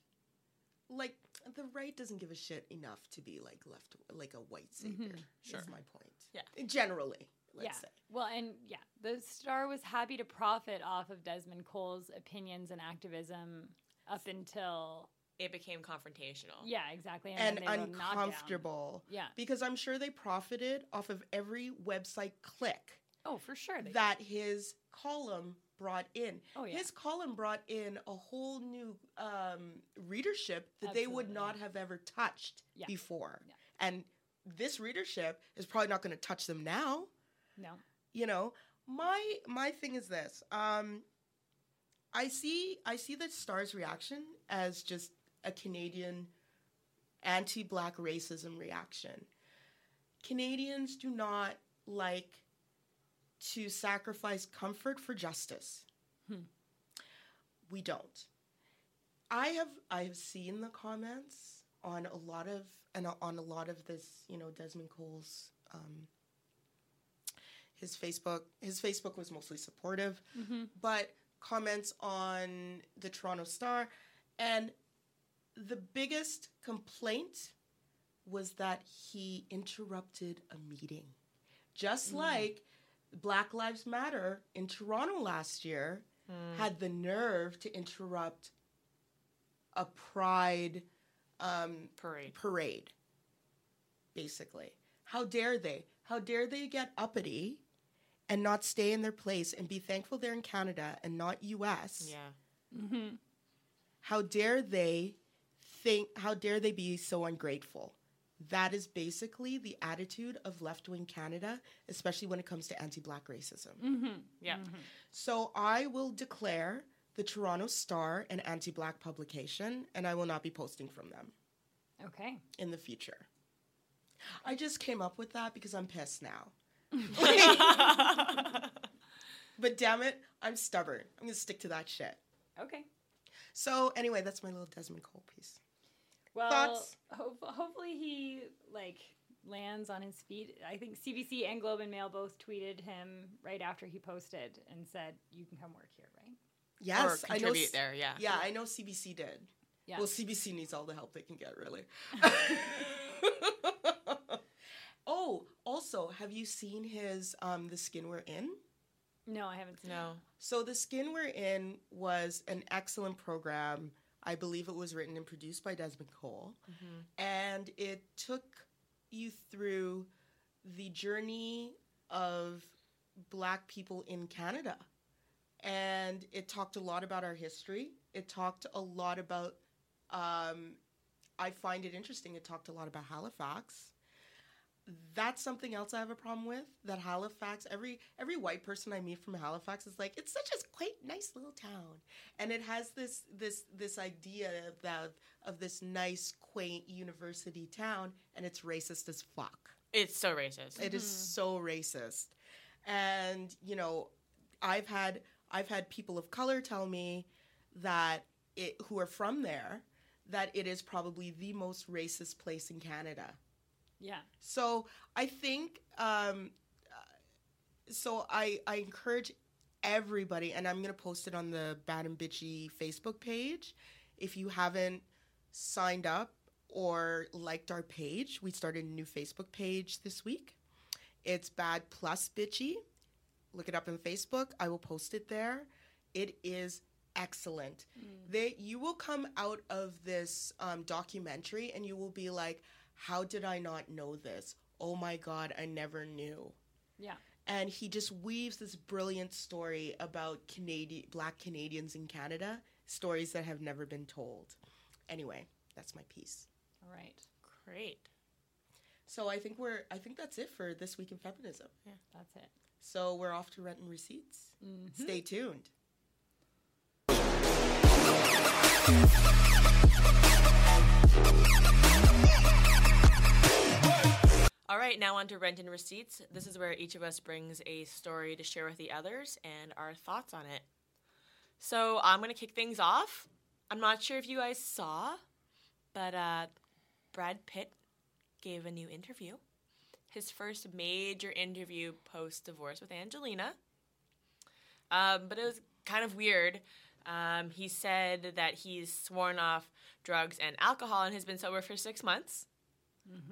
like the right doesn't give a shit enough to be like left like a white savior. Mhm. Sure. Is my point. Yeah. Generally, let's yeah. say. Well, and yeah, the Star was happy to profit off of Desmond Cole's opinions and activism up until It became confrontational. yeah, exactly, And, then they uncomfortable Yeah. because I'm sure they profited off of every website click Oh, for sure. They that his column brought in. Oh yeah. His column brought in a whole new um, readership that they would not have ever touched Yeah. before. Yeah. And this readership is probably not going to touch them now. no. You know, my my thing is this. Um, I see I see the Star's reaction as just a Canadian anti-black racism reaction. Canadians do not like to sacrifice comfort for justice. Hmm. We don't. I have I have seen the comments on a lot of and on a lot of this, you know, Desmond Cole's um, his Facebook. His Facebook was mostly supportive, Mm-hmm. but comments on the Toronto Star, and the biggest complaint was that he interrupted a meeting, just Mm. like Black Lives Matter in Toronto last year Mm. had the nerve to interrupt a pride um, Parade. parade. Basically, how dare they? How dare they get uppity and not stay in their place and be thankful they're in Canada and not U.S. Yeah. Mm-hmm. How dare they think? How dare they be so ungrateful? That is basically the attitude of left wing Canada, especially when it comes to anti black racism. Mm-hmm. Yeah. So I will declare the Toronto Star an anti black publication, and I will not be posting from them Okay. in the future. I just came up with that because I'm pissed now. [laughs] but damn it, I'm stubborn. I'm gonna stick to that shit. Okay. So anyway, that's my little Desmond Cole piece. Well, Thoughts? ho- hopefully he like lands on his feet. I think CBC and Globe and Mail both tweeted him right after he posted and said, "You can come work here, right?" Yes, or I know. contribute there. Yeah. Yeah, I know CBC did. Yeah. Well, CBC needs all the help they can get, really. [laughs] [laughs] oh, also, have you seen his um the skin we're in? no, I haven't seen. No. So the skin we're in was an excellent program. I believe it was written and produced by Desmond Cole, and it took you through the journey of Black people in Canada, and it talked a lot about our history. It talked a lot about. Um, I find it interesting. It talked a lot about Halifax that's something else I have a problem with. That Halifax, every every white person I meet from Halifax is like, it's such a quaint, nice little town, and it has this this this idea of that of this nice, quaint university town, and it's racist as fuck. It's so racist. It is mm-hmm. so racist, and you know, I've had I've had people of color tell me that it who are from there that it is probably the most racist place in Canada. Yeah. So I think um, uh, so. I I encourage everybody, and I'm gonna post it on the Bad and Bitchy Facebook page. If you haven't signed up or liked our page, we started a new Facebook page this week. It's Bad Plus Bitchy. Look it up on Facebook. I will post it there. It is excellent. They you will come out of this um, documentary and you will be like, how did I not know this? Oh my god, I never knew. Yeah. And he just weaves this brilliant story about Canadian black Canadians in Canada, stories that have never been told. Anyway, that's my piece. All right. Great. So I think we're I think that's it for this week in feminism. Yeah, that's it. So we're off to rent and receipts. Mm-hmm. Stay tuned. All right, now on to rent and receipts. This is where each of us brings a story to share with the others and our thoughts on it. So I'm going to kick things off. I'm not sure if you guys saw, but uh, Brad Pitt gave a new interview. His first major interview post divorce with Angelina. Um, but it was kind of weird. Um, he said that he's sworn off drugs and alcohol and has been sober for six months.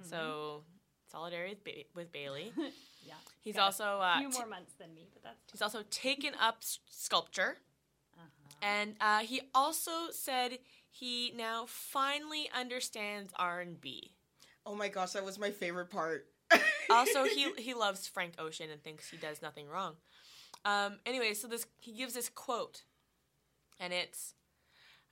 So solidarity with, ba- with Bailey. [laughs] Yeah. He's Got also a uh, few t- more months than me, but that's he's also taken up s- sculpture, uh-huh. and uh, he also said he now finally understands R and B. Oh my gosh, that was my favorite part. [laughs] Also, he [laughs] he loves Frank Ocean and thinks he does nothing wrong. Um, anyway, so this he gives this quote, and it's,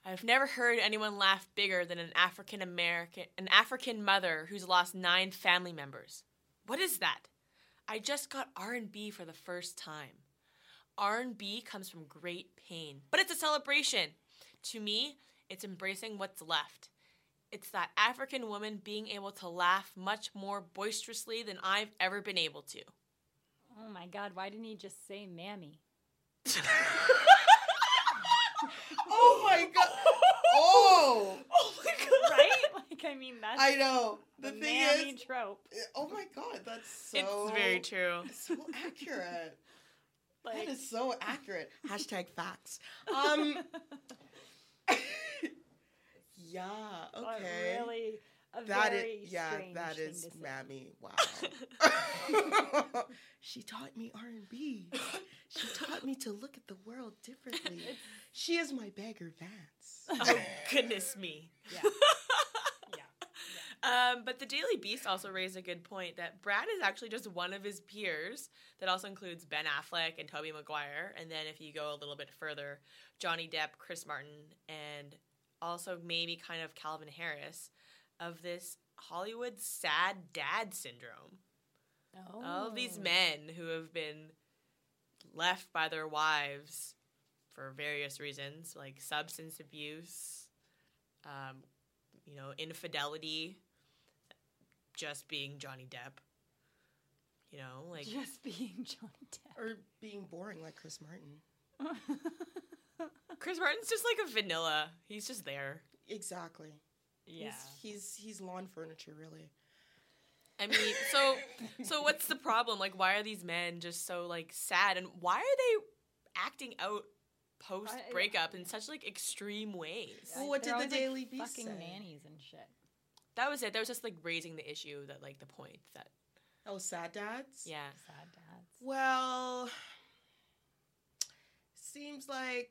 "I've never heard anyone laugh bigger than an African American, an African mother who's lost nine family members. What is that? I just got R and B for the first time. R and B comes from great pain, but it's a celebration. To me, it's embracing what's left." It's that African woman being able to laugh much more boisterously than I've ever been able to. Oh my god, why didn't he just say mammy? [laughs] oh my god. Oh, [laughs] Oh my god! right? Like I mean that's I know. The, the thing mammy is, trope. oh my god, that's so. It's very true. So accurate. [laughs] Like that is so accurate. [laughs] Hashtag facts. Um. yeah. but Okay. really a That very is yeah. That is mammy. Wow. [laughs] [laughs] she taught me R and B. She taught me to look at the world differently. [laughs] She is my Bagger Vance. oh goodness me. Yeah. yeah. Um, but the Daily Beast also raised a good point that Brad is actually just one of his peers. That also includes Ben Affleck and Tobey Maguire, and then if you go a little bit further, Johnny Depp, Chris Martin, and also maybe kind of Calvin Harris, of this Hollywood sad dad syndrome. Oh. All these men who have been left by their wives for various reasons, like substance abuse, um, you know, infidelity, just being Johnny Depp. You know, like just being Johnny Depp. Or being boring like Chris Martin. Chris Martin's just like a vanilla. He's just there. Exactly. Yeah. He's he's he's lawn furniture really. I mean, so so what's the problem? Like, why are these men just so like sad, and why are they acting out post breakup in such like extreme ways? Well, what They're did the always, like, Daily Beast fucking say? nannies and shit. That was it. That was just like raising the issue that like the point that Oh, sad dads? yeah. Sad dads. Well, seems like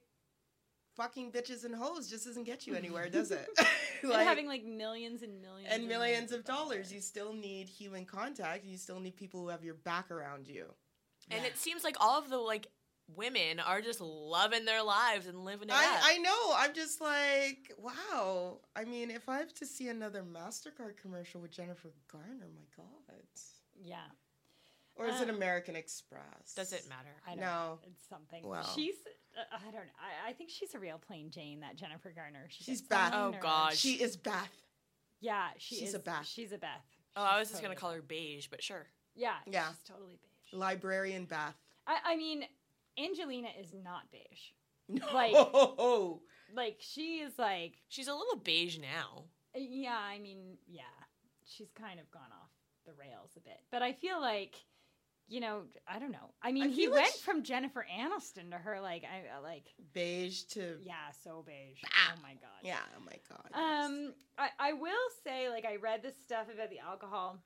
fucking bitches and hoes just doesn't get you anywhere, does it? [laughs] [laughs] and having like millions and millions and millions of dollars. You still need human contact. You still need people who have your back around you. And it seems like all of the like women are just loving their lives and living it I, up. I know. I'm just like, wow. I mean, if I have to see another MasterCard commercial with Jennifer Garner, my God. Yeah. Or is it Uh, American Express? Does it matter? I don't No. know. It's something. Well. She's, uh, I don't know. I, I think she's a real plain Jane, that Jennifer Garner. She She's Beth. Oh, or- God. She is Beth. Yeah, she She's is. a Beth. She's a Beth. Oh, I was just gonna call her beige, but sure. Yeah, Yeah. she's totally beige. Librarian Beth. I, I mean, Angelina is not beige. No. Like- Like, she is like, She's a little beige now. yeah, I mean, yeah, she's kind of gone off the rails a bit. But I feel like, you know, I don't know. I mean, I he feel like went sh- from Jennifer Aniston to her, like, I I like, Beige to. yeah, so beige. Ah. Oh my god. Yeah, oh my God. Um, I, I will say, like, I read this stuff about the alcohol,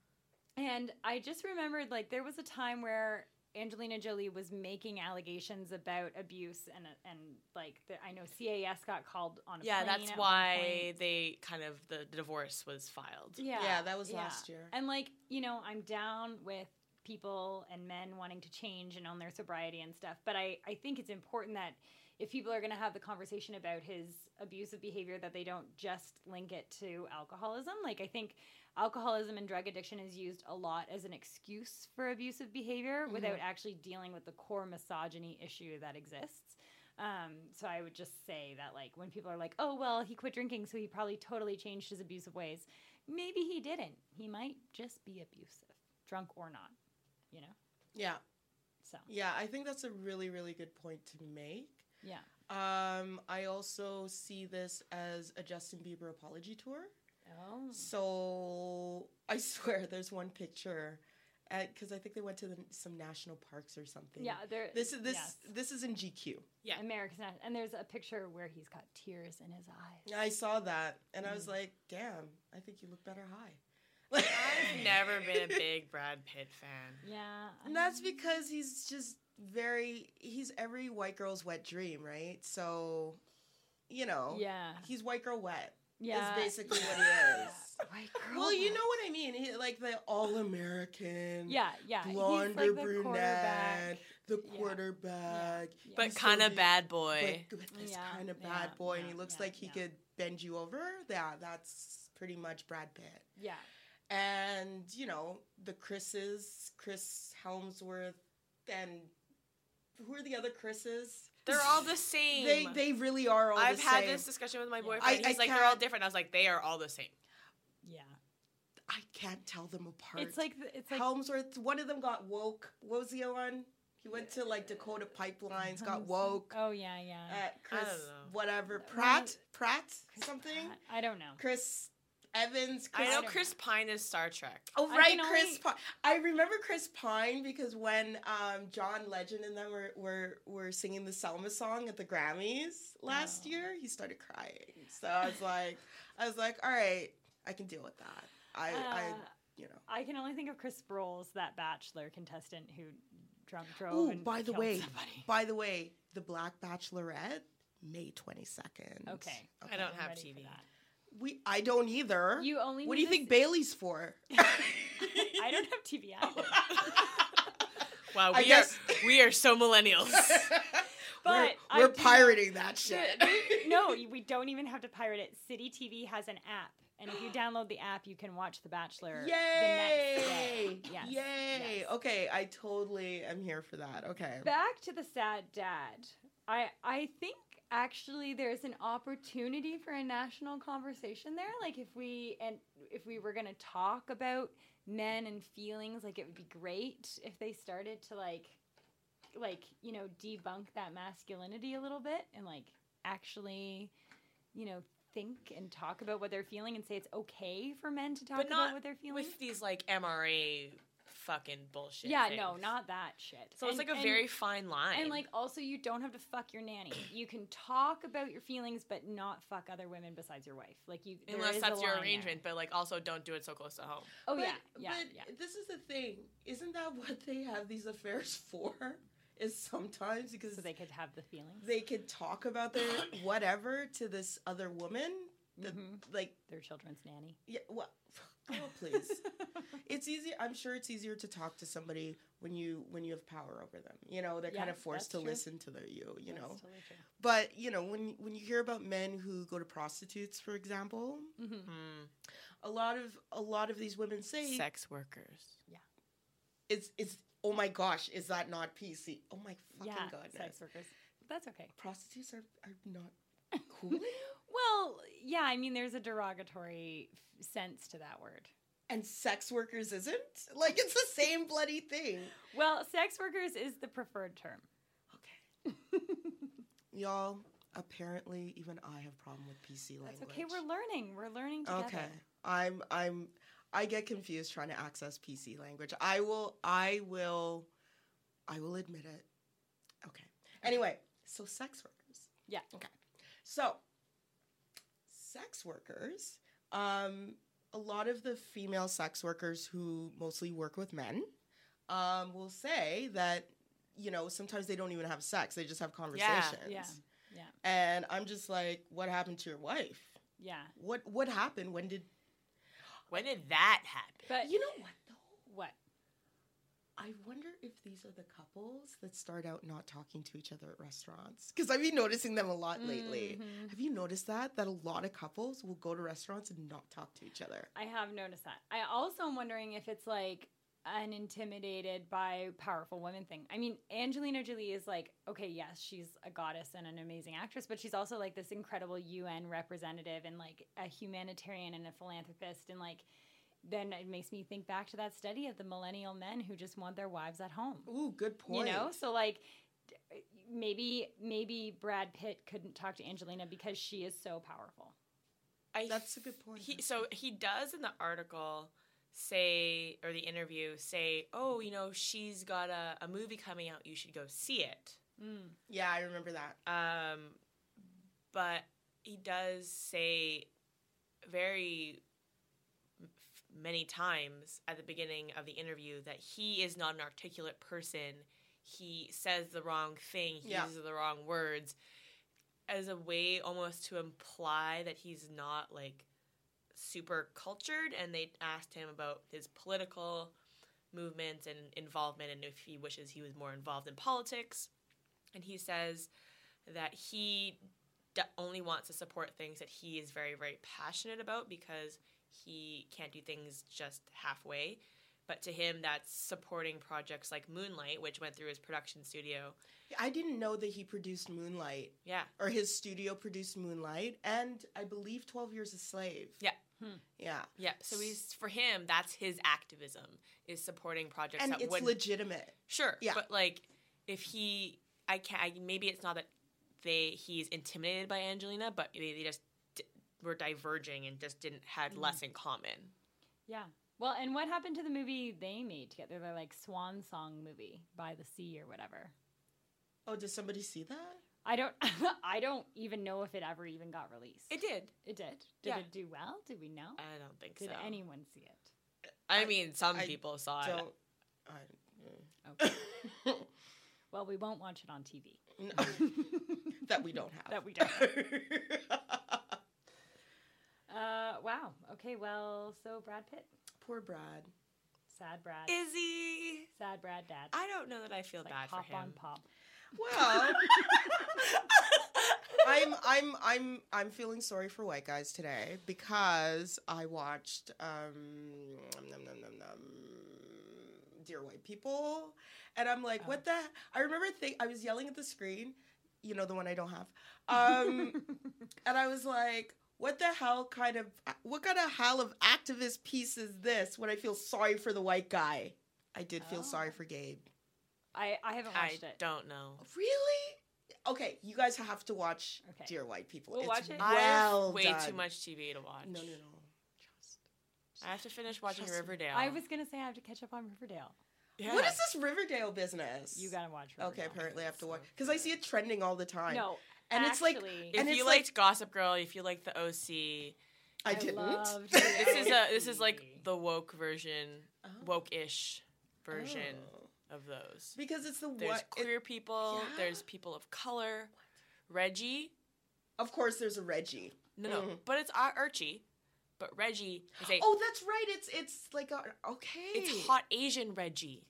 and I just remembered, like, there was a time where Angelina Jolie was making allegations about abuse, and and like, the, I know CAS got called on. A Yeah, plane that's at one why point. they kind of the divorce was filed. Yeah, Yeah, that was last year. And like, you know, I'm down with people and men wanting to change and own their sobriety and stuff, but I I think it's important that if people are going to have the conversation about his abusive behavior that they don't just link it to alcoholism. Like I think alcoholism and drug addiction is used a lot as an excuse for abusive behavior without actually dealing with the core misogyny issue that exists. Um, so I would just say that like when people are like, "Oh well, he quit drinking, so he probably totally changed his abusive ways." Maybe he didn't. He might just be abusive, drunk or not. You know. Yeah. So Yeah, I think that's a really, really good point to make. yeah. Um, I also see this as a Justin Bieber apology tour. Oh. So I [laughs] swear, there's one picture, because I think they went to the, some national parks or something. Yeah. There. This is this yes. this is in GQ. Yeah. America's not, and there's a picture where he's got tears in his eyes. I saw that, and I was Mm. like, "Damn, I think you look better high." [laughs] I've never been a big Brad Pitt fan. Yeah. And that's because he's just very he's every white girl's wet dream, right? So, you know, Yeah. he's white girl wet. Yeah. is basically what he [laughs] is. White girl. Well, you know what I mean. He, like the all American, Yeah. Yeah. he's blonde like or the brunette, quarterback. the quarterback, Yeah. But kind of big, bad boy. but with this Yeah, kind of yeah, bad boy, and he looks yeah, like he yeah. could bend you over. Yeah, that's pretty much Brad Pitt. Yeah. And you know the Chris's, Chris Hemsworth, and who are the other Chris's? They're all the same. They they really are all. The same. I've had same. this discussion with my boyfriend. I- He's I like, they're all different. I was like, they are all the same. Yeah. I can't tell them apart. It's like the- it's like Hemsworth. One of them got woke. What was the other one? He went to like Dakota Pipelines, got woke. Oh yeah, yeah. Uh, Chris, don't know. whatever, Pratt, Pratt, Chris something. Pratt? I don't know. Chris Evans. I Chris know Chris Pine is Star Trek. Oh right, Chris. only- Pine. I remember Chris Pine because when um, John Legend and them were, were were singing the Selma song at the Grammys last Oh. year, he started crying. So I was like, I was like, all right, I can deal with that. I, I Uh, you know. I can only think of Chris Soules, that Bachelor contestant who drunk drove. Oh, and by the way, somebody. by the way, the Black Bachelorette, May twenty second. Okay. I don't I'm have ready for TV. that. We, I don't either. You only. what do need you think to Bailey's for? [laughs] I don't have TV either. [laughs] Wow, I we guess- are [laughs] we are so millennials. But we're we're do pirating that shit. the- no, we don't even have to pirate it. City TV has an app, and if you [gasps] download the app, you can watch The Bachelor the next day. Yay! Yes. Yay! yes. Okay, I totally am here for that. Okay. Back to the sad dad. I I think actually there's an opportunity for a national conversation there. Like if we and if we were going to talk about men and feelings. Like it would be great if they started to like, like you know, debunk that masculinity a little bit and like actually, you know, think and talk about what they're feeling and say it's okay for men to talk about what they're feeling. with these like MRA fucking bullshit. yeah, things. no, not that shit. So it's like a and- very fine line. And like also you don't have to fuck your nanny. You can talk about your feelings but not fuck other women besides your wife. Like you unless that's your line there. arrangement, but like also don't do it so close to home. Oh But- yeah. Yeah. but yeah. this is the thing. Isn't that what they have these affairs [laughs] for? Is sometimes because So they could have the feelings. they could talk about their [coughs] whatever to this other woman. That, Mhm. Like, Their children's nanny. yeah, what? Girl, please. [laughs] it's easier. I'm sure it's easier to talk to somebody when you when you have power over them. You know, they're Yeah, kind of forced to true. listen to their you. You That's know, totally true. but you know when when you hear about men who go to prostitutes, for example, Mhm. Hmm. a lot of a lot of these women say Sex workers. Yeah. It's it's oh my gosh, is that not PC? Oh my fucking Yeah, goodness. sex workers. That's okay. Prostitutes are, are not [laughs] cool. Yeah, I mean there's a derogatory f- sense to that word. and sex workers isn't? Like it's the same bloody thing. Well, sex workers is the preferred term. Okay. [laughs] Y'all, apparently even I have problem with PC language. That's okay. We're learning. We're learning together. Okay. I'm I'm I get confused trying to access PC language. I will I will I will admit it. Okay. Anyway, so sex workers. Yeah. Okay. So sex workers, um a lot of the female sex workers who mostly work with men um will say that you know, sometimes they don't even have sex. They just have conversations. Yeah. Yeah. And I'm just like, what happened to your wife? Yeah. What what happened? When did When did that happen? But you know what though? what? I wonder if these are the couples that start out not talking to each other at restaurants. Because I've been noticing them a lot lately. Mhm. Have you noticed that? That a lot of couples will go to restaurants and not talk to each other. I have noticed that. I also am wondering if it's like an intimidated by powerful women thing. I mean, Angelina Jolie is like, okay, yes, she's a goddess and an amazing actress, but she's also like this incredible UN representative and like a humanitarian and a philanthropist. And like, then it makes me think back to that study of the millennial men who just want their wives at home. Ooh, good point. You know, so like maybe maybe Brad Pitt couldn't talk to Angelina because she is so powerful. I That's a good point. He, so he does in the article say, or the interview say, oh, you know, she's got a, a movie coming out. You should go see it. Mm. yeah, I remember that. Um, but he does say very f- many times at the beginning of the interview that he is not an articulate person. He says the wrong thing. He Yeah. uses the wrong words as a way almost to imply that he's not like super cultured. And they asked him about his political movements and involvement and if he wishes he was more involved in politics. And he says that he only wants to support things that he is very, very passionate about because he can't do things just halfway. But to him, that's supporting projects like Moonlight, which went through his production studio. I didn't know that he produced Moonlight, Yeah. or his studio produced Moonlight, and I believe 12 Years a Slave. Yeah. Hmm. Yeah. Yeah. So he's for him, that's his activism is supporting projects And that it's would legitimate. Sure. Yeah. But like, if he, I can't. I, maybe it's not that they he's intimidated by Angelina, but they, they just d- were diverging and just didn't had Mm. less in common. Yeah. Well, and what happened to the movie they made together? Their like swan song movie by the sea or whatever. Oh, does somebody see that? I don't. [laughs] I don't even know if it ever even got released. It did. It did. Did Yeah. it do well? Did we know? I don't think Did so. Did anyone see it? I I- mean, some I people saw it. Don't. I, Okay. [laughs] well, we won't watch it on TV. No. [laughs] that we don't have. That we don't. Uh, wow. Okay. Well, so Brad Pitt, Poor Brad. sad Brad, he? sad Brad dad. I don't know that I feel Like bad pop for him. on pop. Well, [laughs] I'm I'm I'm I'm feeling sorry for white guys today because I watched um num, num, num, num, Dear White People and I'm like, Oh. what the I remember think I was yelling at the screen, you know the one I don't have. Um [laughs] and I was like, what the hell kind of what kind of hell of activist piece is this when I feel sorry for the white guy? I did feel sorry Oh. for Gabe. I, I haven't I watched it. don't know. Really? Okay, you guys have to watch Okay. Dear White People. We'll it's watch it. I well have way done. too much TV to watch. No, no, no. Trust. I have to finish watching Trust. Riverdale. I was gonna say I have to catch up on Riverdale. Yeah. What is this Riverdale business? You gotta watch Riverdale. Okay, apparently I have to watch because I see it trending all the time. No, and it's like If you liked like- Gossip Girl, if you liked the OC, I didn't. [laughs] this is a this is like the woke version, Oh. woke-ish version Oh. of those. because it's the There's what? it- queer people. Yeah. There's people of color. Reggie, of course, there's a Reggie. no, no, Mm. but it's Ar- Archie. But Reggie is a Oh, that's right. It's it's like a okay. it's hot Asian Reggie.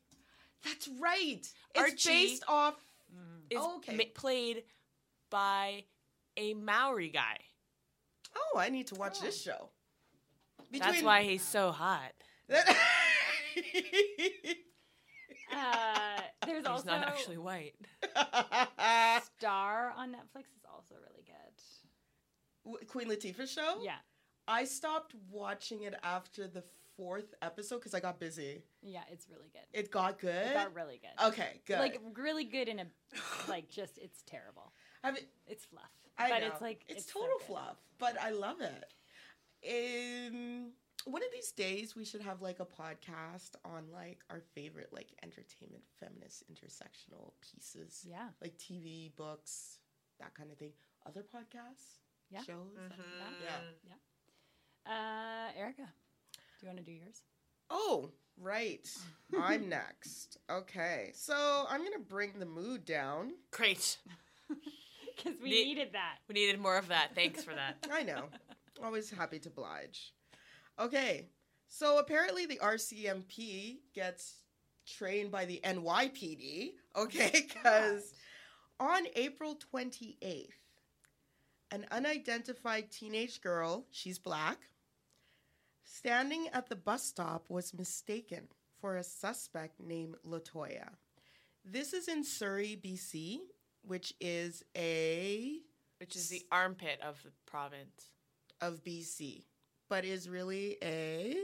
That's right. It's Archie- based off. Is Oh, okay. ma- played by a Maori guy. Oh, I need to watch Oh. this show. That's why he's so hot. [laughs] Uh, there's He's also not actually white. [laughs] Star on Netflix is also really good. Queen Latifah show. Yeah, I stopped watching it after the fourth episode because I got busy. yeah, it's really good. It got good. It got really good. okay, good. Like really good in a like just it's terrible. I mean, It's fluff, I but know. it's like it's, so total good. fluff, but I love it. Um, one of these days we should have like a podcast on like our favorite like entertainment, feminist, intersectional pieces, Yeah, like TV, books, that kind of thing. Other podcasts, Yeah. shows. Mhm. uh, Erica, do you want to do yours? Oh, right. [laughs] I'm next. Okay, so I'm gonna bring the mood down. Great. [laughs] Because we Ne- needed that. We needed more of that. Thanks for that. [laughs] I know. Always happy to oblige. Okay. So apparently the RCMP gets trained by the NYPD, okay? [laughs] Because on April 28th, an unidentified teenage girl, she's black, standing at the bus stop was mistaken for a suspect named Latoya. This is in Surrey, BC, which is a Which is the armpit of the province. of BC, but is really a.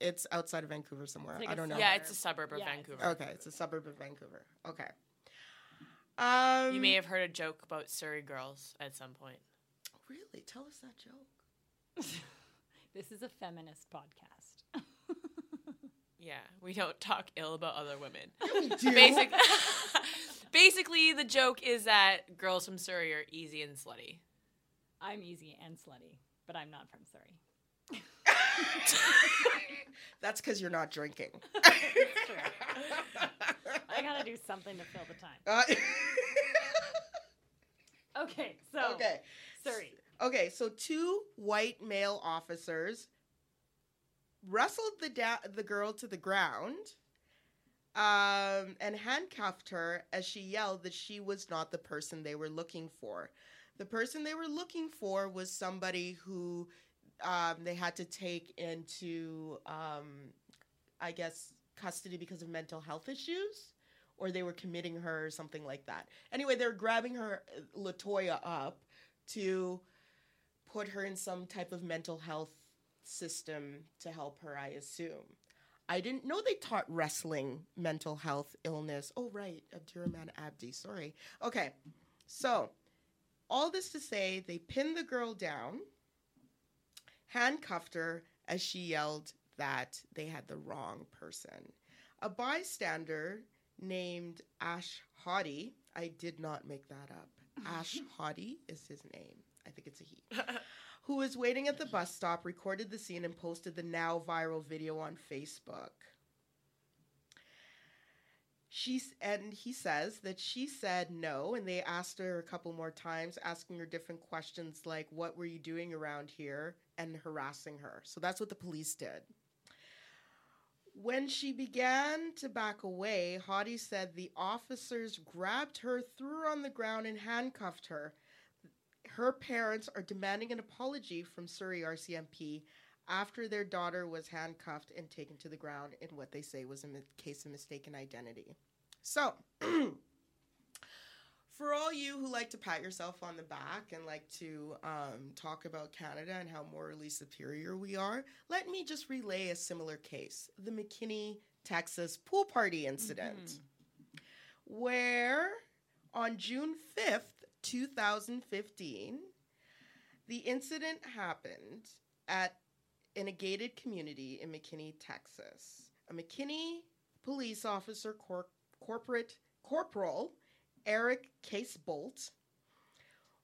It's outside of Vancouver somewhere. It's like I a don't know. Yeah, it's a suburb of Yeah, it's Vancouver. Okay, it's a suburb of Vancouver. Okay. Um, You may have heard a joke about Surrey girls at some point. really tell us that joke. [laughs] This is a feminist podcast. [laughs] Yeah, we don't talk ill about other women. We [laughs] do. Basic, basically, the joke is that girls from Surrey are easy and slutty. I'm easy and slutty, but I'm not from Surrey. [laughs] That's because you're not drinking. [laughs] I gotta do something to fill the time. Uh, [laughs] Okay, so okay. Surrey. Okay, so two white male officers wrestled the da- the girl to the ground um, and handcuffed her as she yelled that she was not the person they were looking for. The person they were looking for was somebody who um, they had to take into, um, I guess, custody because of mental health issues. Or they were committing her or something like that. Anyway, they were grabbing her, uh, Latoya, up to put her in some type of mental health system to help her, I assume. I didn't know they taught wrestling mental health illness. Oh, right. Abdirahman Abdi. Sorry. Okay. So, all this to say, they pinned the girl down, handcuffed her as she yelled that they had the wrong person. A bystander named Ash Hottie, I did not make that up. [laughs] Ash Hottie is his name. I think it's a he. [laughs] Who was waiting at the bus stop, recorded the scene, and posted the now viral video on Facebook. She's and he says that she said no, and they asked her a couple more times, asking her different questions like, "What were you doing around here?" and harassing her. So that's what the police did. When she began to back away, Hottie said the officers grabbed her, threw her on the ground, and handcuffed her. Her parents are demanding an apology from Surrey RCMP after their daughter was handcuffed and taken to the ground in what they say was a mi- case of mistaken identity. So, [clears throat] for all you who like to pat yourself on the back and like to um, talk about Canada and how morally superior we are, let me just relay a similar case the McKinney, Texas pool party incident, where on June 5th, 2015, the incident happened at in a gated community in McKinney, Texas. A McKinney police officer, cor- corporate corporal Eric Casebolt,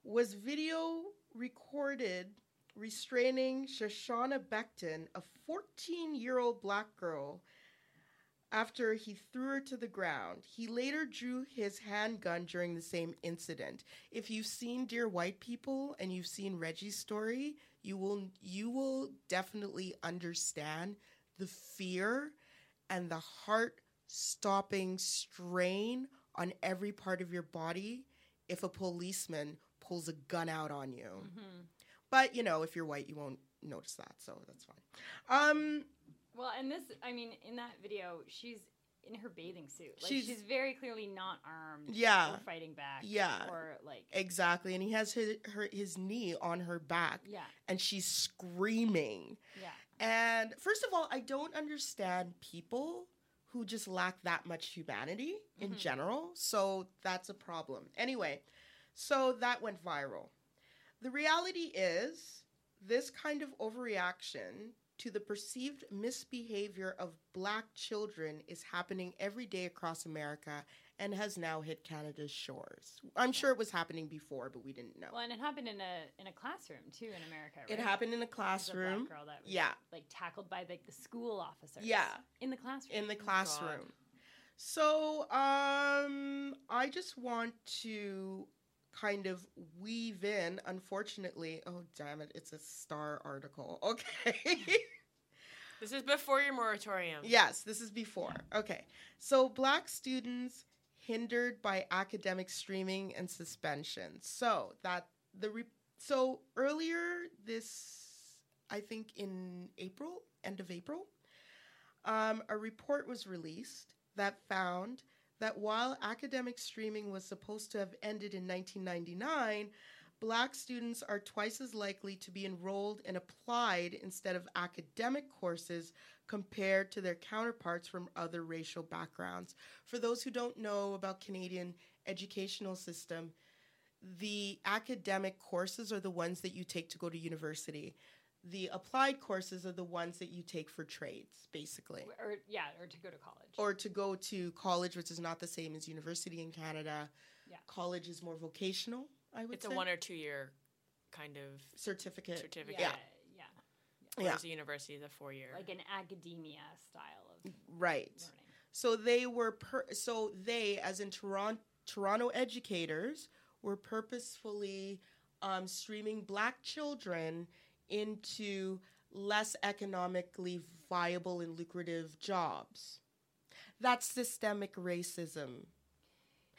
was video recorded restraining Shoshana Becton, a 14 year old black girl, after he threw her to the ground. He later drew his handgun during the same incident. If you've seen Dear White People and you've seen Reggie's story, you will you will definitely understand the fear and the heart stopping strain on every part of your body if a policeman pulls a gun out on you. Mm-hmm. But you know, if you're white, you won't notice that, so that's fine. Um, Well, and this, I mean, in that video, she's in her bathing suit. Like She's- she's, very clearly not armed. Yeah. Or fighting back. Yeah. Or like. exactly, and he has his her, his knee on her back, yeah. and she's screaming. Yeah. And first of all, I don't understand people who just lack that much humanity in Mhm. general. So that's a problem. Anyway, so that went viral. The reality is, this kind of overreaction to the perceived misbehavior of black children is happening every day across America and has now hit Canada's shores. I'm sure it was happening before, but we didn't know. Well, and it happened in a in a classroom too in America. Right? It happened in a a classroom. black girl that was Yeah. like tackled by like the school officers. Yeah. In the classroom. in the classroom. So, um, I just want to kind of weave in, unfortunately. Oh, damn it, it's a star article. [laughs] Okay. This is before your moratorium. yes, this is before. Okay. So, black students hindered by academic streaming and suspension. So, that the re- so earlier this I think in April, end of April, um, a report was released that found that while academic streaming was supposed to have ended in 1999, black students are twice as likely to be enrolled in applied instead of academic courses compared to their counterparts from other racial backgrounds. For those who don't know about Canadian educational system, the academic courses are the ones that you take to go to university. The applied courses are the ones that you take for trades, basically or yeah, or to go to college. or to go to college, which is not the same as university in Canada. Yeah. College is more vocational, I would say It's say. a one or two year kind of certificate. certificate. yeah, yeah. yeah, Whereas a university is a four year. like an academia style of Right. learning. So they were per- so they as in Toronto Toronto educators were purposefully um, streaming black children into less economically viable and lucrative jobs. That's systemic racism.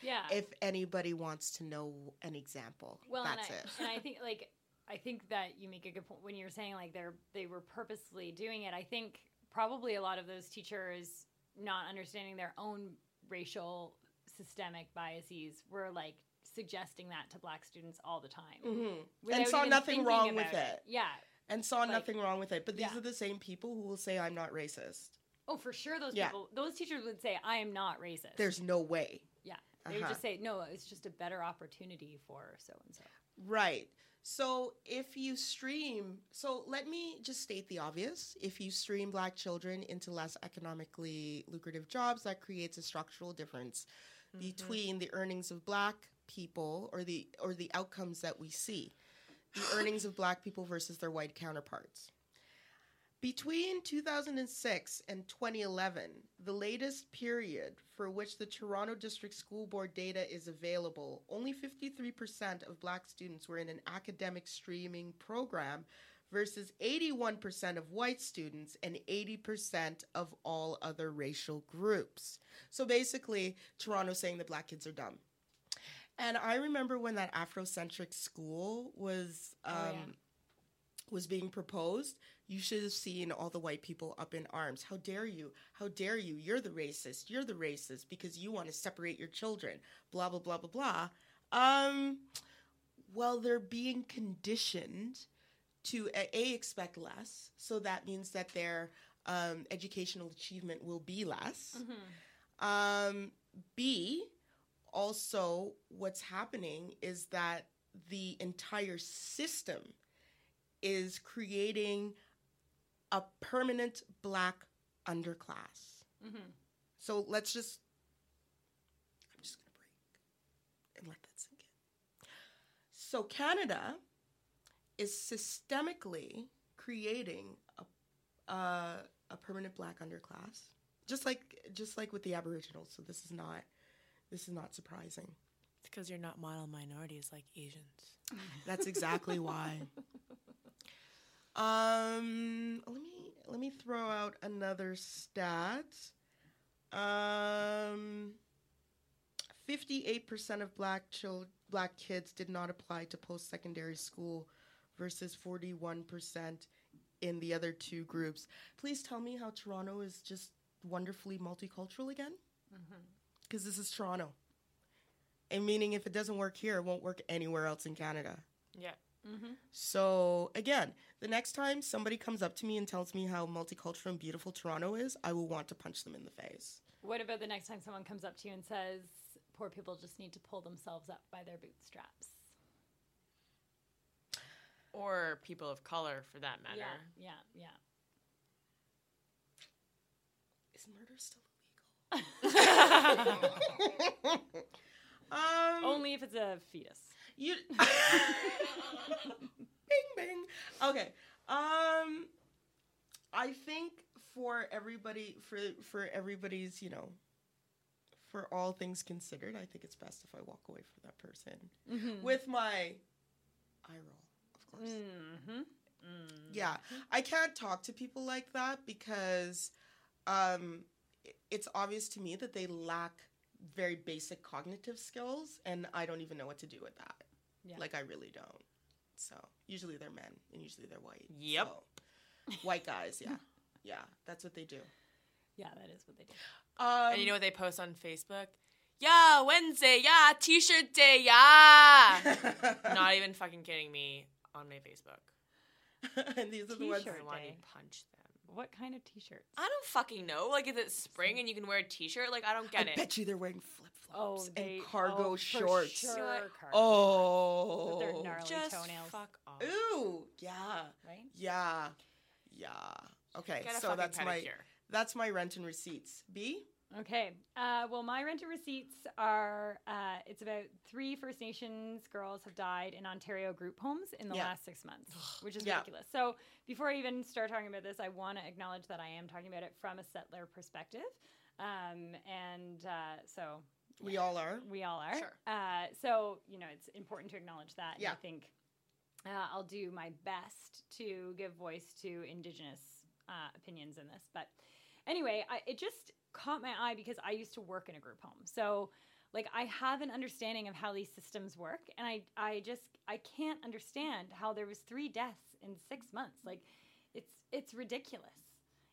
Yeah. If anybody wants to know an example, well, that's and I, it. and I [laughs] think like I think that you make a good point when you're saying like they're they were purposely doing it. I think probably a lot of those teachers not understanding their own racial systemic biases were like suggesting that to black students all the time. Mhm. and saw nothing wrong with about it. Yeah. And saw Like- nothing wrong with it. But these Yeah. are the same people who will say I'm not racist. Oh, for sure those Yeah. people those teachers would say I am not racist. There's no way. yeah. They Uh-huh. just say no, it's just a better opportunity for so and so. Right. So if you stream, so let me just state the obvious. If you stream black children into less economically lucrative jobs, that creates a structural difference between the earnings of black people or the or the outcomes that we see. The earnings of black people versus their white counterparts. Between 2006 and 2011, the latest period for which the Toronto District School Board data is available, only 53% of black students were in an academic streaming program versus 81% of white students and 80% of all other racial groups. So basically, Toronto's saying that black kids are dumb. And I remember when that Afrocentric school was um, Oh, yeah. was being proposed, you should have seen all the white people up in arms. How dare you? How dare you? You're the racist. You're the racist because you want to separate your children. Blah blah blah blah blah. Um, well, they're being conditioned to a, a expect less, so that means that their um, educational achievement will be less. Um, B, also, what's happening is that the entire system is creating a permanent black underclass. Mhm. So let's just, I'm just going to break and let that sink in. So Canada is systemically creating a, uh, a permanent black underclass, just like just like with the Aboriginals. So this is not this is not surprising. It's because you're not model minorities like Asians. [laughs] That's exactly why. Um, let me let me throw out another stat. Um, fifty-eight percent of black chil- black kids did not apply to post-secondary school, versus forty-one percent in the other two groups. Please tell me how Toronto is just wonderfully multicultural again, because this is Toronto. And meaning, if it doesn't work here, it won't work anywhere else in Canada. Yeah. Mm-hmm. So again, the next time somebody comes up to me and tells me how multicultural and beautiful Toronto is, I will want to punch them in the face. What about the next time someone comes up to you and says, poor people just need to pull themselves up by their bootstraps? Or people of color, for that matter. Yeah, yeah, Is murder still illegal? yeah. Um, Only if it's a fetus. you. [laughs] bing bing. Okay. Um, I think for everybody, for for everybody's, you know, for all things considered, I think it's best if I walk away from that person Mm-hmm. with my eye roll, of course. Mm-hmm. Yeah, I can't talk to people like that because um, it's obvious to me that they lack very basic cognitive skills, and I don't even know what to do with that. Yeah. Like, I really don't. So, usually they're men, and usually they're white. Yep. So, white guys, yeah. [laughs] Yeah, that's what they do. Yeah, that is what they do. Um, And you know what they post on Facebook? Yeah, Wednesday, yeah, t-shirt day, yeah. [laughs] Not even fucking kidding me on my Facebook. [laughs] and these are the ones. I want to punch them. What kind of t-shirts? I don't fucking know. Like, is it spring and you can wear a t-shirt? Like, I don't get I it. bet you they're wearing flip Oh, flops they and cargo oh, for shorts. Sure, You're like, cargo Oh, With their gnarly Just toenails. fuck off. Ooh, yeah. right? Yeah. Yeah. Okay, Get a so fucking that's my that's my rent and receipts. B? Okay. Uh, well, my renter receipts are uh, it's about three First Nations girls have died in Ontario group homes in the Yeah. last six months, [sighs] which is Yeah. ridiculous. So before I even start talking about this, I want to acknowledge that I am talking about it from a settler perspective. Um, and uh, so We all are. we all are. Sure. Uh, so, you know, it's important to acknowledge that. And Yeah. I think uh, I'll do my best to give voice to Indigenous uh, opinions in this. But anyway, I, it just caught my eye because I used to work in a group home. So, like, I have an understanding of how these systems work. And I, I just, I can't understand how there was three deaths in six months. Like, it's, it's ridiculous.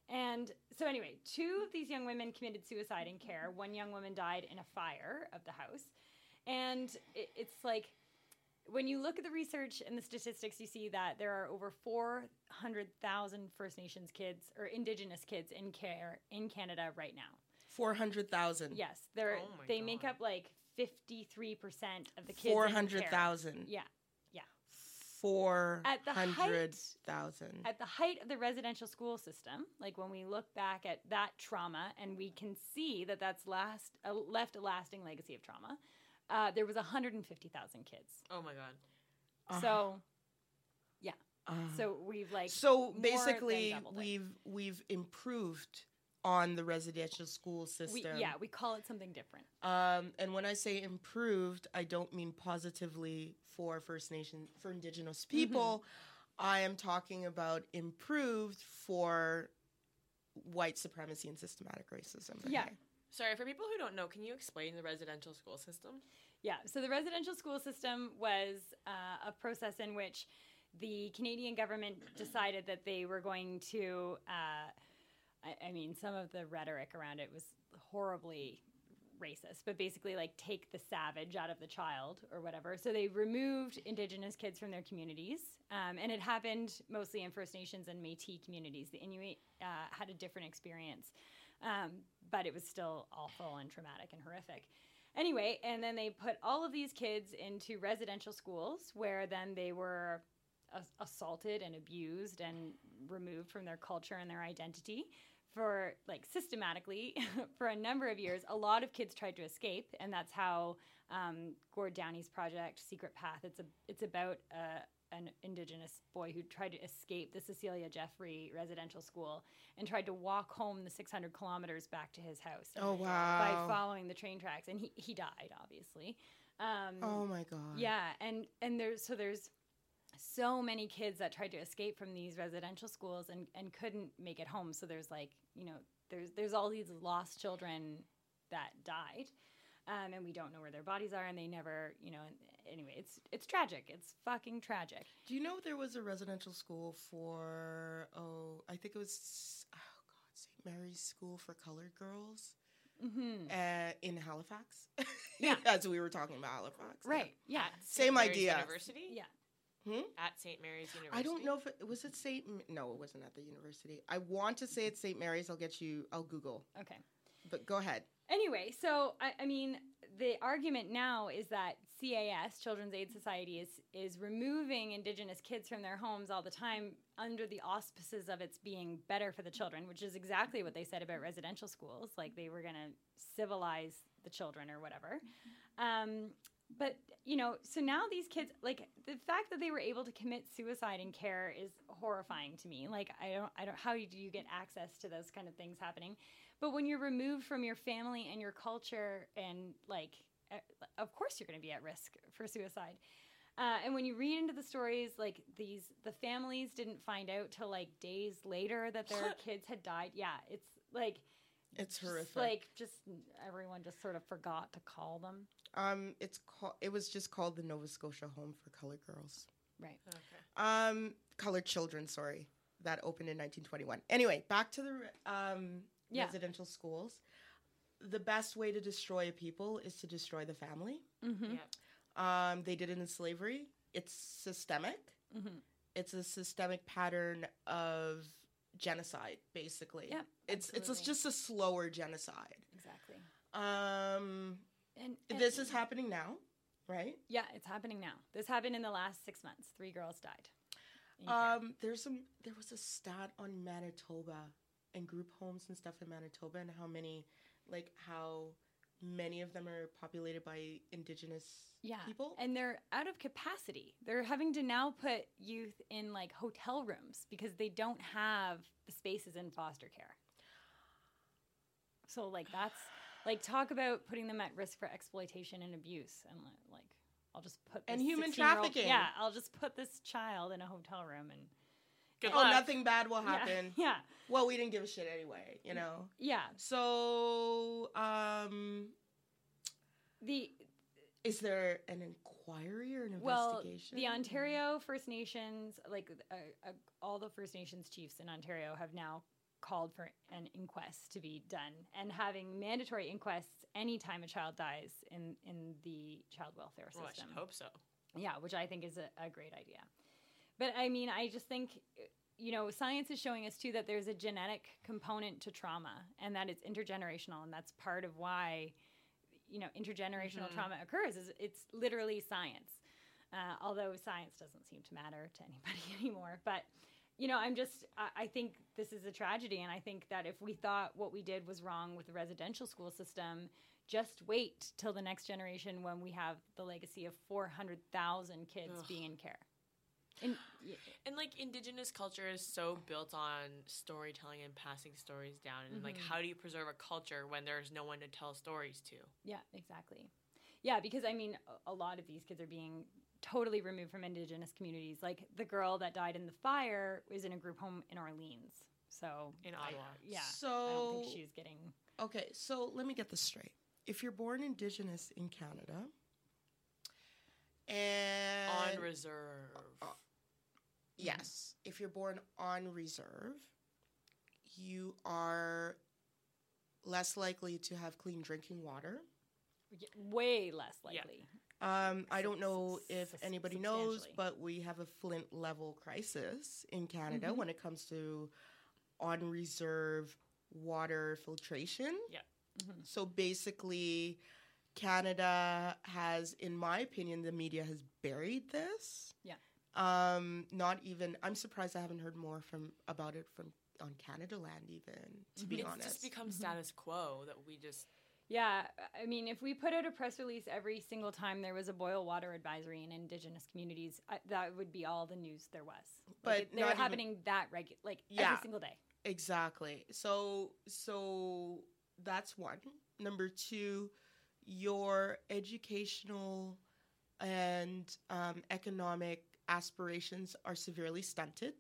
And so, anyway, two of these young women committed suicide in care. One young woman died in a fire of the house. And it, it's like when you look at the research and the statistics, you see that there are over 400,000 First Nations kids or Indigenous kids in care in Canada right now. Four hundred thousand. Yes, they're, Oh my they make up like 53% of the kids. in Four care. hundred thousand. Yeah. Four At the height- hundred thousand. At the height of the residential school system, like when we look back at that trauma and we can see that that's last uh, left a lasting legacy of trauma, uh, there was 150,000 kids. Oh my god. Uh-huh. So, Uh, so we've like so basically, we've we've improved on the residential school we, system. yeah, we call it something different. Um, and when I say improved, I don't mean positively for First Nation, for Indigenous Mm-hmm. people. I am talking about improved for white supremacy and systematic racism. Yeah. Okay. Sorry, for people who don't know, can you explain the residential school system? Yeah. So the residential school system was uh, a process in which the Canadian government decided that they were going to. Uh, I, I mean, some of the rhetoric around it was horribly racist, but basically like take the savage out of the child or whatever. So they removed Indigenous kids from their communities, um, and it happened mostly in First Nations and Métis communities. The Inuit uh, had a different experience, um, but it was still awful and traumatic and horrific. Anyway, and then they put all of these kids into residential schools where then they were assaulted and abused and removed from their culture and their identity for like systematically [laughs] for a number of years. A lot of kids tried to escape, and that's how um, Gord Downie's project Secret Path. It's a it's about uh, an Indigenous boy who tried to escape the Cecilia Jeffrey residential school and tried to walk home the 600 kilometers back to his house. Oh wow! By following the train tracks, and he he died obviously. Um, oh my god! Yeah, and and there's so there's so many kids that tried to escape from these residential schools and, and couldn't make it home. So there's like, you know, there's there's all these lost children that died. Um, and we don't know where their bodies are, and they never, you know. Anyway, it's it's tragic. It's fucking tragic. Do you know there was a residential school for oh, I think it was oh god, St. Mary's School for Colored Girls mm-hmm. uh, in Halifax. [laughs] Yeah, as we were talking about Halifax. Right. Yeah. Same idea. University. Yeah. Hmm? At St. Mary's University. I don't know if it was it St. No, it wasn't at the university. I want to say it's St. Mary's. I'll get you. I'll Google. Okay. But go ahead. Anyway, so I, I mean, the argument now is that CAS, Children's Aid Society, is is removing Indigenous kids from their homes all the time under the auspices of it's being better for the children, which is exactly what they said about residential schools, like they were going to civilize the children or whatever. Um, but you know so now these kids like the fact that they were able to commit suicide in care is horrifying to me like i don't i don't how do you get access to those kind of things happening but when you're removed from your family and your culture and like of course you're going to be at risk for suicide uh, and when you read into the stories like these the families didn't find out till like days later that their [laughs] kids had died yeah it's like it's horrific. Like just everyone just sort of forgot to call them. Um, it's called. It was just called the Nova Scotia Home for Colored Girls. Right. Okay. Um, colored children. Sorry, that opened in 1921. Anyway, back to the um yeah. residential schools. The best way to destroy a people is to destroy the family. Mm-hmm. Yeah. Um, they did it in slavery. It's systemic. Mm-hmm. It's a systemic pattern of genocide, basically. Yeah, it's absolutely. it's just a slower genocide. Exactly. Um, and, and this is happening now, right? Yeah, it's happening now. This happened in the last six months. Three girls died. Um, there's some. There was a stat on Manitoba and group homes and stuff in Manitoba, and how many, like how many of them are populated by indigenous yeah. people. And they're out of capacity. They're having to now put youth in like hotel rooms because they don't have the spaces in foster care. So like that's like talk about putting them at risk for exploitation and abuse and like I'll just put and human trafficking. Yeah, I'll just put this child in a hotel room and Good oh, luck. nothing bad will happen. Yeah. [laughs] yeah. Well, we didn't give a shit anyway, you know. Yeah. So, um, the is there an inquiry or an well, investigation? the Ontario First Nations, like uh, uh, all the First Nations chiefs in Ontario, have now called for an inquest to be done and having mandatory inquests anytime a child dies in in the child welfare system. Well, I should hope so. Yeah, which I think is a, a great idea. But I mean, I just think you know, science is showing us too that there's a genetic component to trauma and that it's intergenerational, and that's part of why, you know, intergenerational mm-hmm. trauma occurs. Is it's literally science, uh, although science doesn't seem to matter to anybody [laughs] anymore. But you know, I'm just, I, I think this is a tragedy, and I think that if we thought what we did was wrong with the residential school system, just wait till the next generation when we have the legacy of 400,000 kids Ugh. being in care. And, and like indigenous culture is so built on storytelling and passing stories down. And mm-hmm. like how do you preserve a culture when there's no one to tell stories to? Yeah exactly. Yeah because i mean a lot of these kids are being totally removed from indigenous communities. Like the girl that died in the fire was in a group home in orleans. So in ottawa. I, yeah so i don't think she's getting okay so let me get this straight. If you're born indigenous in canada and on reserve. Uh, Yes. If you're born on reserve, you are less likely to have clean drinking water. Way less Yeah. likely. Um, I don't know if anybody knows, but we have a Flint level crisis in Canada Mhm. when it comes to on reserve water filtration. Yeah. Mhm. So basically, Canada has, in my opinion, the media has buried this. Yeah. Um, not even. I'm surprised I haven't heard more from about it from on Canadaland. Even to be. It's honest, just become Mhm. status quo that we just Yeah, I mean, if we put out a press release every single time there was a boil water advisory in Indigenous communities, I, that would be all the news there was. Like, But it- they're not even- happening that regular, like Yeah. every single day. Exactly. So so that's one. Number two, your educational and um, economic aspirations are severely stunted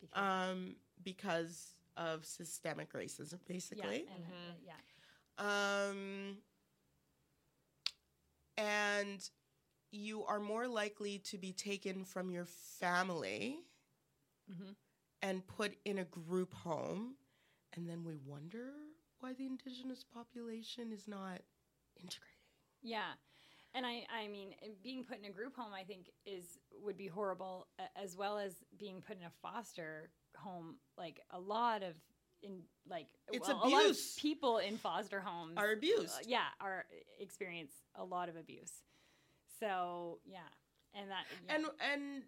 Because, um, because of systemic racism, basically. yeah, basically. and, Mhm. uh, yeah. Um, and you are more likely to be taken from your family Mhm. and put in a group home, and then we wonder why the indigenous population is not integrating. Yeah. And I, I mean, being put in a group home, I think is would be horrible, as well as being put in a foster home. Like a lot of in like It's well, a lot of abuse. people in foster homes Are abused. uh, yeah, are experience a lot of abuse. So yeah, and that yeah. And and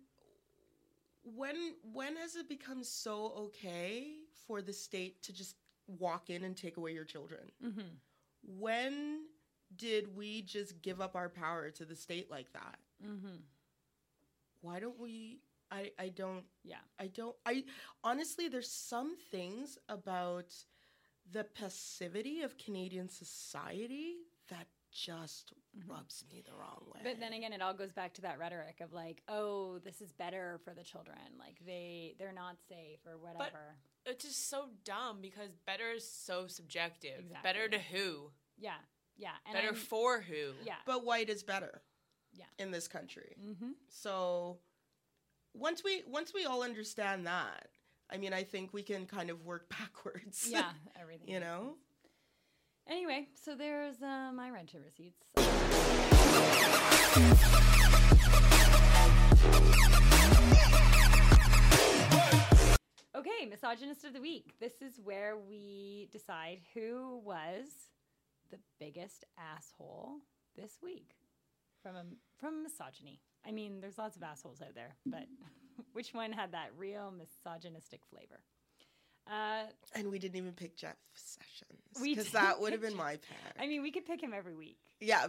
when when has it become so okay for the state to just walk in and take away your children? Mhm. When did we just give up our power to the state like that? Mhm. Why don't we I I don't Yeah. I don't I honestly there's some things about the passivity of Canadian society that just Mhm. rubs me the wrong way. But then again, it all goes back to that rhetoric of like, oh, this is better for the children. Like they they're not safe or whatever. it's just so dumb because better is so subjective. Exactly. Better to who? yeah, yeah, and better I'm- for who? yeah. but white is better. Yeah. In this country. Mm-hmm. So once we once we all understand that, I mean, I think we can kind of work [laughs] backwards. Yeah, everything. you know? sense. Anyway, so there's uh, my rental receipts. Okay, misogynist of the week. This is where we decide who was the biggest asshole this week from a, from misogyny. I mean, there's lots of assholes out there, but [laughs] which one had that real misogynistic flavor? Uh, And we didn't even pick Jeff Sessions. Because that would have been my pick. I mean, we could pick him every week. yeah.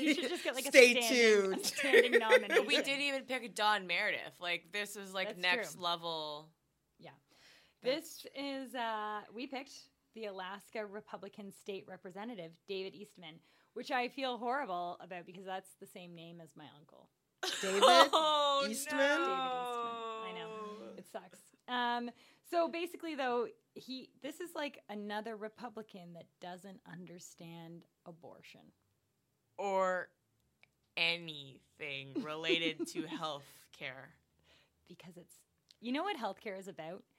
you should just get like a Stay standing, tuned. A standing [laughs] nomination. We didn't even pick Don Meredith. Like this is like That's next true. level. Yeah, this is uh, we picked the Alaska Republican State Representative David Eastman, which I feel horrible about because that's the same name as my uncle. David [laughs] oh, Eastman? No. David Eastman. I know. It sucks. Um, so basically, though, he this is like another Republican that doesn't understand abortion. Or anything related to [laughs] health care. because it's you know what healthcare is about science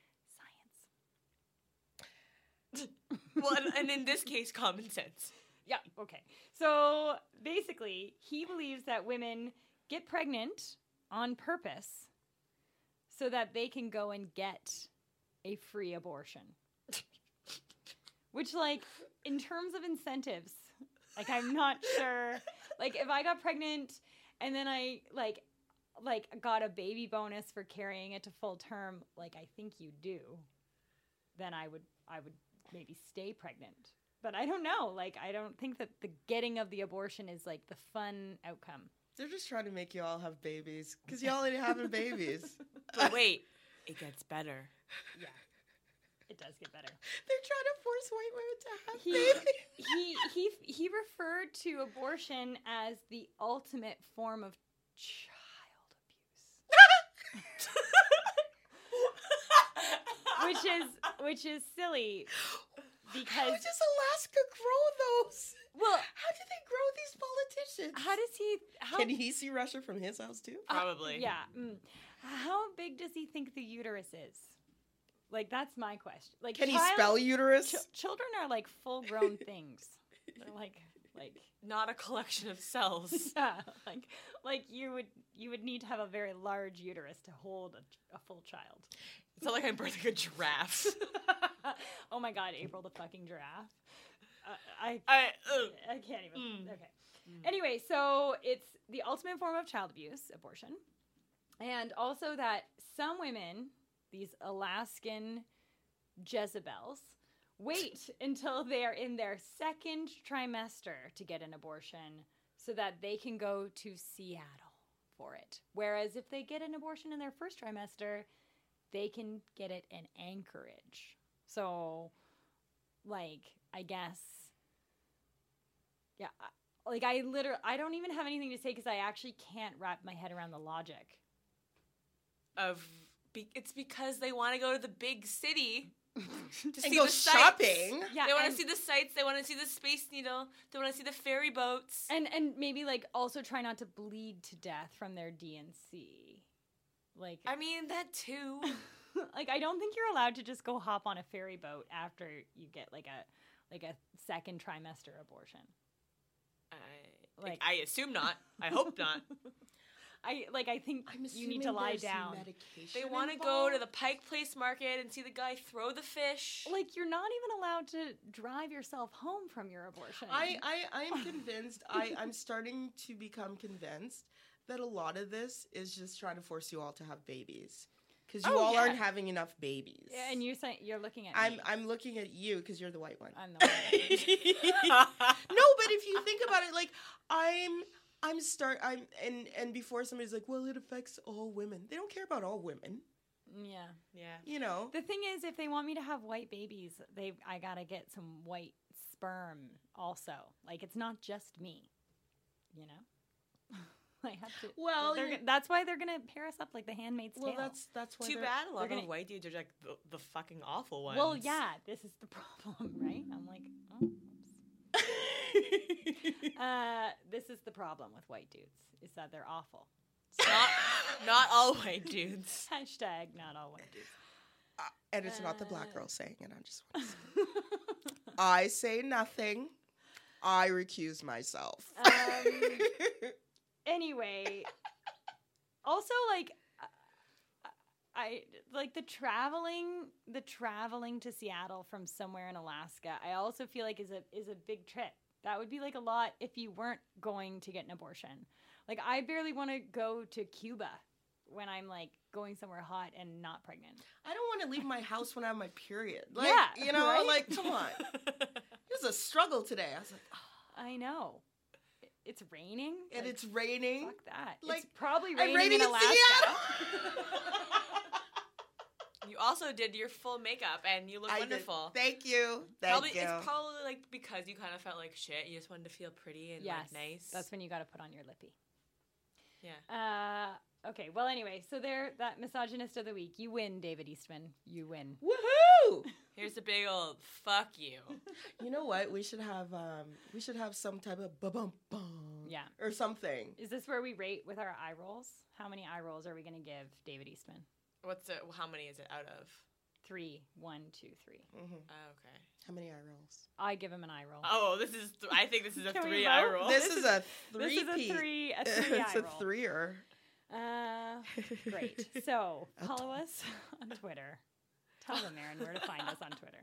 [laughs] Well, and, and in this case, common sense. yeah okay. So basically he believes that women get pregnant on purpose so that they can go and get a free abortion. [laughs] Which like in terms of incentives like i'm not sure. Like if i got pregnant and then i like like got a baby bonus for carrying it to full term like i think you do then i would i would maybe stay pregnant but i don't know like i don't think that the getting of the abortion is like the fun outcome They're just trying to make you all have babies. Because y'all ain't having babies. [laughs] But wait, it gets better. yeah it does get better They're trying to force white women to have He- babies. he he he referred to abortion as the ultimate form of child abuse which is which is silly because How does Alaska grow those? well How do they grow these politicians? how does he how Can he see Russia from his house too? uh, Probably. yeah mm. how big does he think the uterus is like that's my question like Can he spell uterus? Ch- children are like full grown [laughs] things they're like like Not a collection of cells. [laughs] yeah, like like you would you would need to have a very large uterus to hold a, a full child. It's not like I'm birthing a giraffe. [laughs] oh my god, April the fucking giraffe. Uh, I I, ugh. I can't even. Mm. Okay. Anyway, so it's the ultimate form of child abuse, abortion. And also that some women, these Alaskan Jezebels, wait [laughs] until they are in their second trimester to get an abortion so that they can go to Seattle for it. Whereas if they get an abortion in their first trimester, they can get it in Anchorage. So, like, I guess, yeah, like I literally, I don't even have anything to say because I actually can't wrap my head around the logic. of be- it's because they want to go to the big city to And see go the sights. shopping. Yeah, they want to see the sights. They want to see the Space Needle. They want to see the ferry boats. and and maybe like also try not to bleed to death from their D&C. Like, I mean that too. [laughs] [laughs] like I don't think you're allowed to just go hop on a ferry boat after you get like a like a second trimester abortion. I, Like- I assume not. I hope not. [laughs] I like I think I'm you need to lie down. medication They want to go to the Pike Place Market and see the guy throw the fish. Like you're not even allowed to drive yourself home from your abortion. I, I, I'm convinced. I, I'm starting to become convinced that a lot of this is just trying to force you all to have babies because you Oh, all yeah. aren't having enough babies. Yeah, and you're saying you're looking at I'm, me. I'm looking at you because you're the white one. I'm the one. [laughs] no, but if you think about it, like I'm, I'm start, I'm, and and before somebody's like, well, it affects all women. They don't care about all women. yeah. yeah. You know. The thing is, if they want me to have white babies, they I gotta get some white sperm also. Like it's not just me, you know. [laughs] I have to. Well, they're you're- that's why they're gonna pair us up like the Handmaid's Well, Tale. that's that's why. Too bad. A lot gonna- of white dudes are like the, the fucking awful ones. Well, yeah, this is the [laughs] problem, right? I'm like, oh, oops. [laughs] uh, this is the problem with white dudes is that they're awful. [laughs] not not all white dudes. [laughs] Hashtag not all white dudes. and it's not the black Uh, girl saying it. I just want to say. I say nothing. I recuse myself. Um, anyway, also like uh, I like the traveling the traveling to Seattle from somewhere in Alaska. I also feel like is a is a big trip. That would be like a lot if you weren't going to get an abortion. Like I barely want to go to Cuba when I'm like going somewhere hot and not pregnant. I don't want to leave my house when I have my period. Like, Yeah, you know, right? like, come on. [laughs] It was a struggle today. I was like, oh, I know. It's raining and Like, it's raining. fuck that. like, it's probably raining in in Alaska. [laughs] Seattle. you also did your full makeup and you look I did. wonderful. Thank you. Thank probably you. it's probably like because you kind of felt like shit. You just wanted to feel pretty and yes, like nice. That's when you got to put on your lippy. yeah. Uh, okay. Well, anyway, so there, that misogynist of the week. You win, David Eastman. You win. Woohoo! [laughs] Here's a big old fuck you. [laughs] You know what? We should have um we should have some type of ba bum bum Yeah. or something. Is this where we rate with our eye rolls? How many eye rolls are we going to give David Eastman? What's it? How many is it out of? Three. One, two, three. hmm Oh, okay. How many eye rolls? I give him an eye roll. Oh, this is. Th- I think this is a [laughs] three eye roll. This, is, a three. this three. is a three. A [laughs] three eye it's a roll. threer. Uh, great. [laughs] So follow us on Twitter. Tell them, Erin, where to find us on Twitter.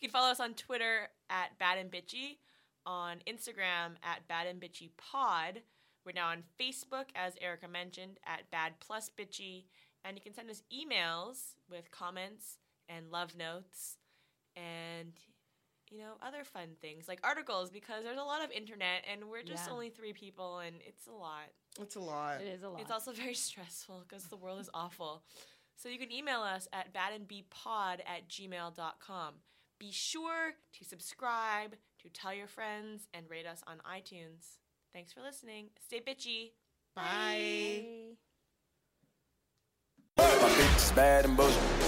You can follow us on Twitter at Bad and Bitchy, on Instagram at Bad and Bitchy Pod. We're now on Facebook, as Erica mentioned, at Bad Plus Bitchy, and you can send us emails with comments and love notes, and you know other fun things like articles because there's a lot of internet, and we're just Yeah. only three people, and it's a lot. It's a lot. It is a lot. It's also [laughs] very stressful because the world is awful. So you can email us at badandbpod at gmail.com. Be sure to subscribe, to tell your friends, and rate us on iTunes. Thanks for listening. Stay bitchy. Bye. My bitch is bad and bullshit.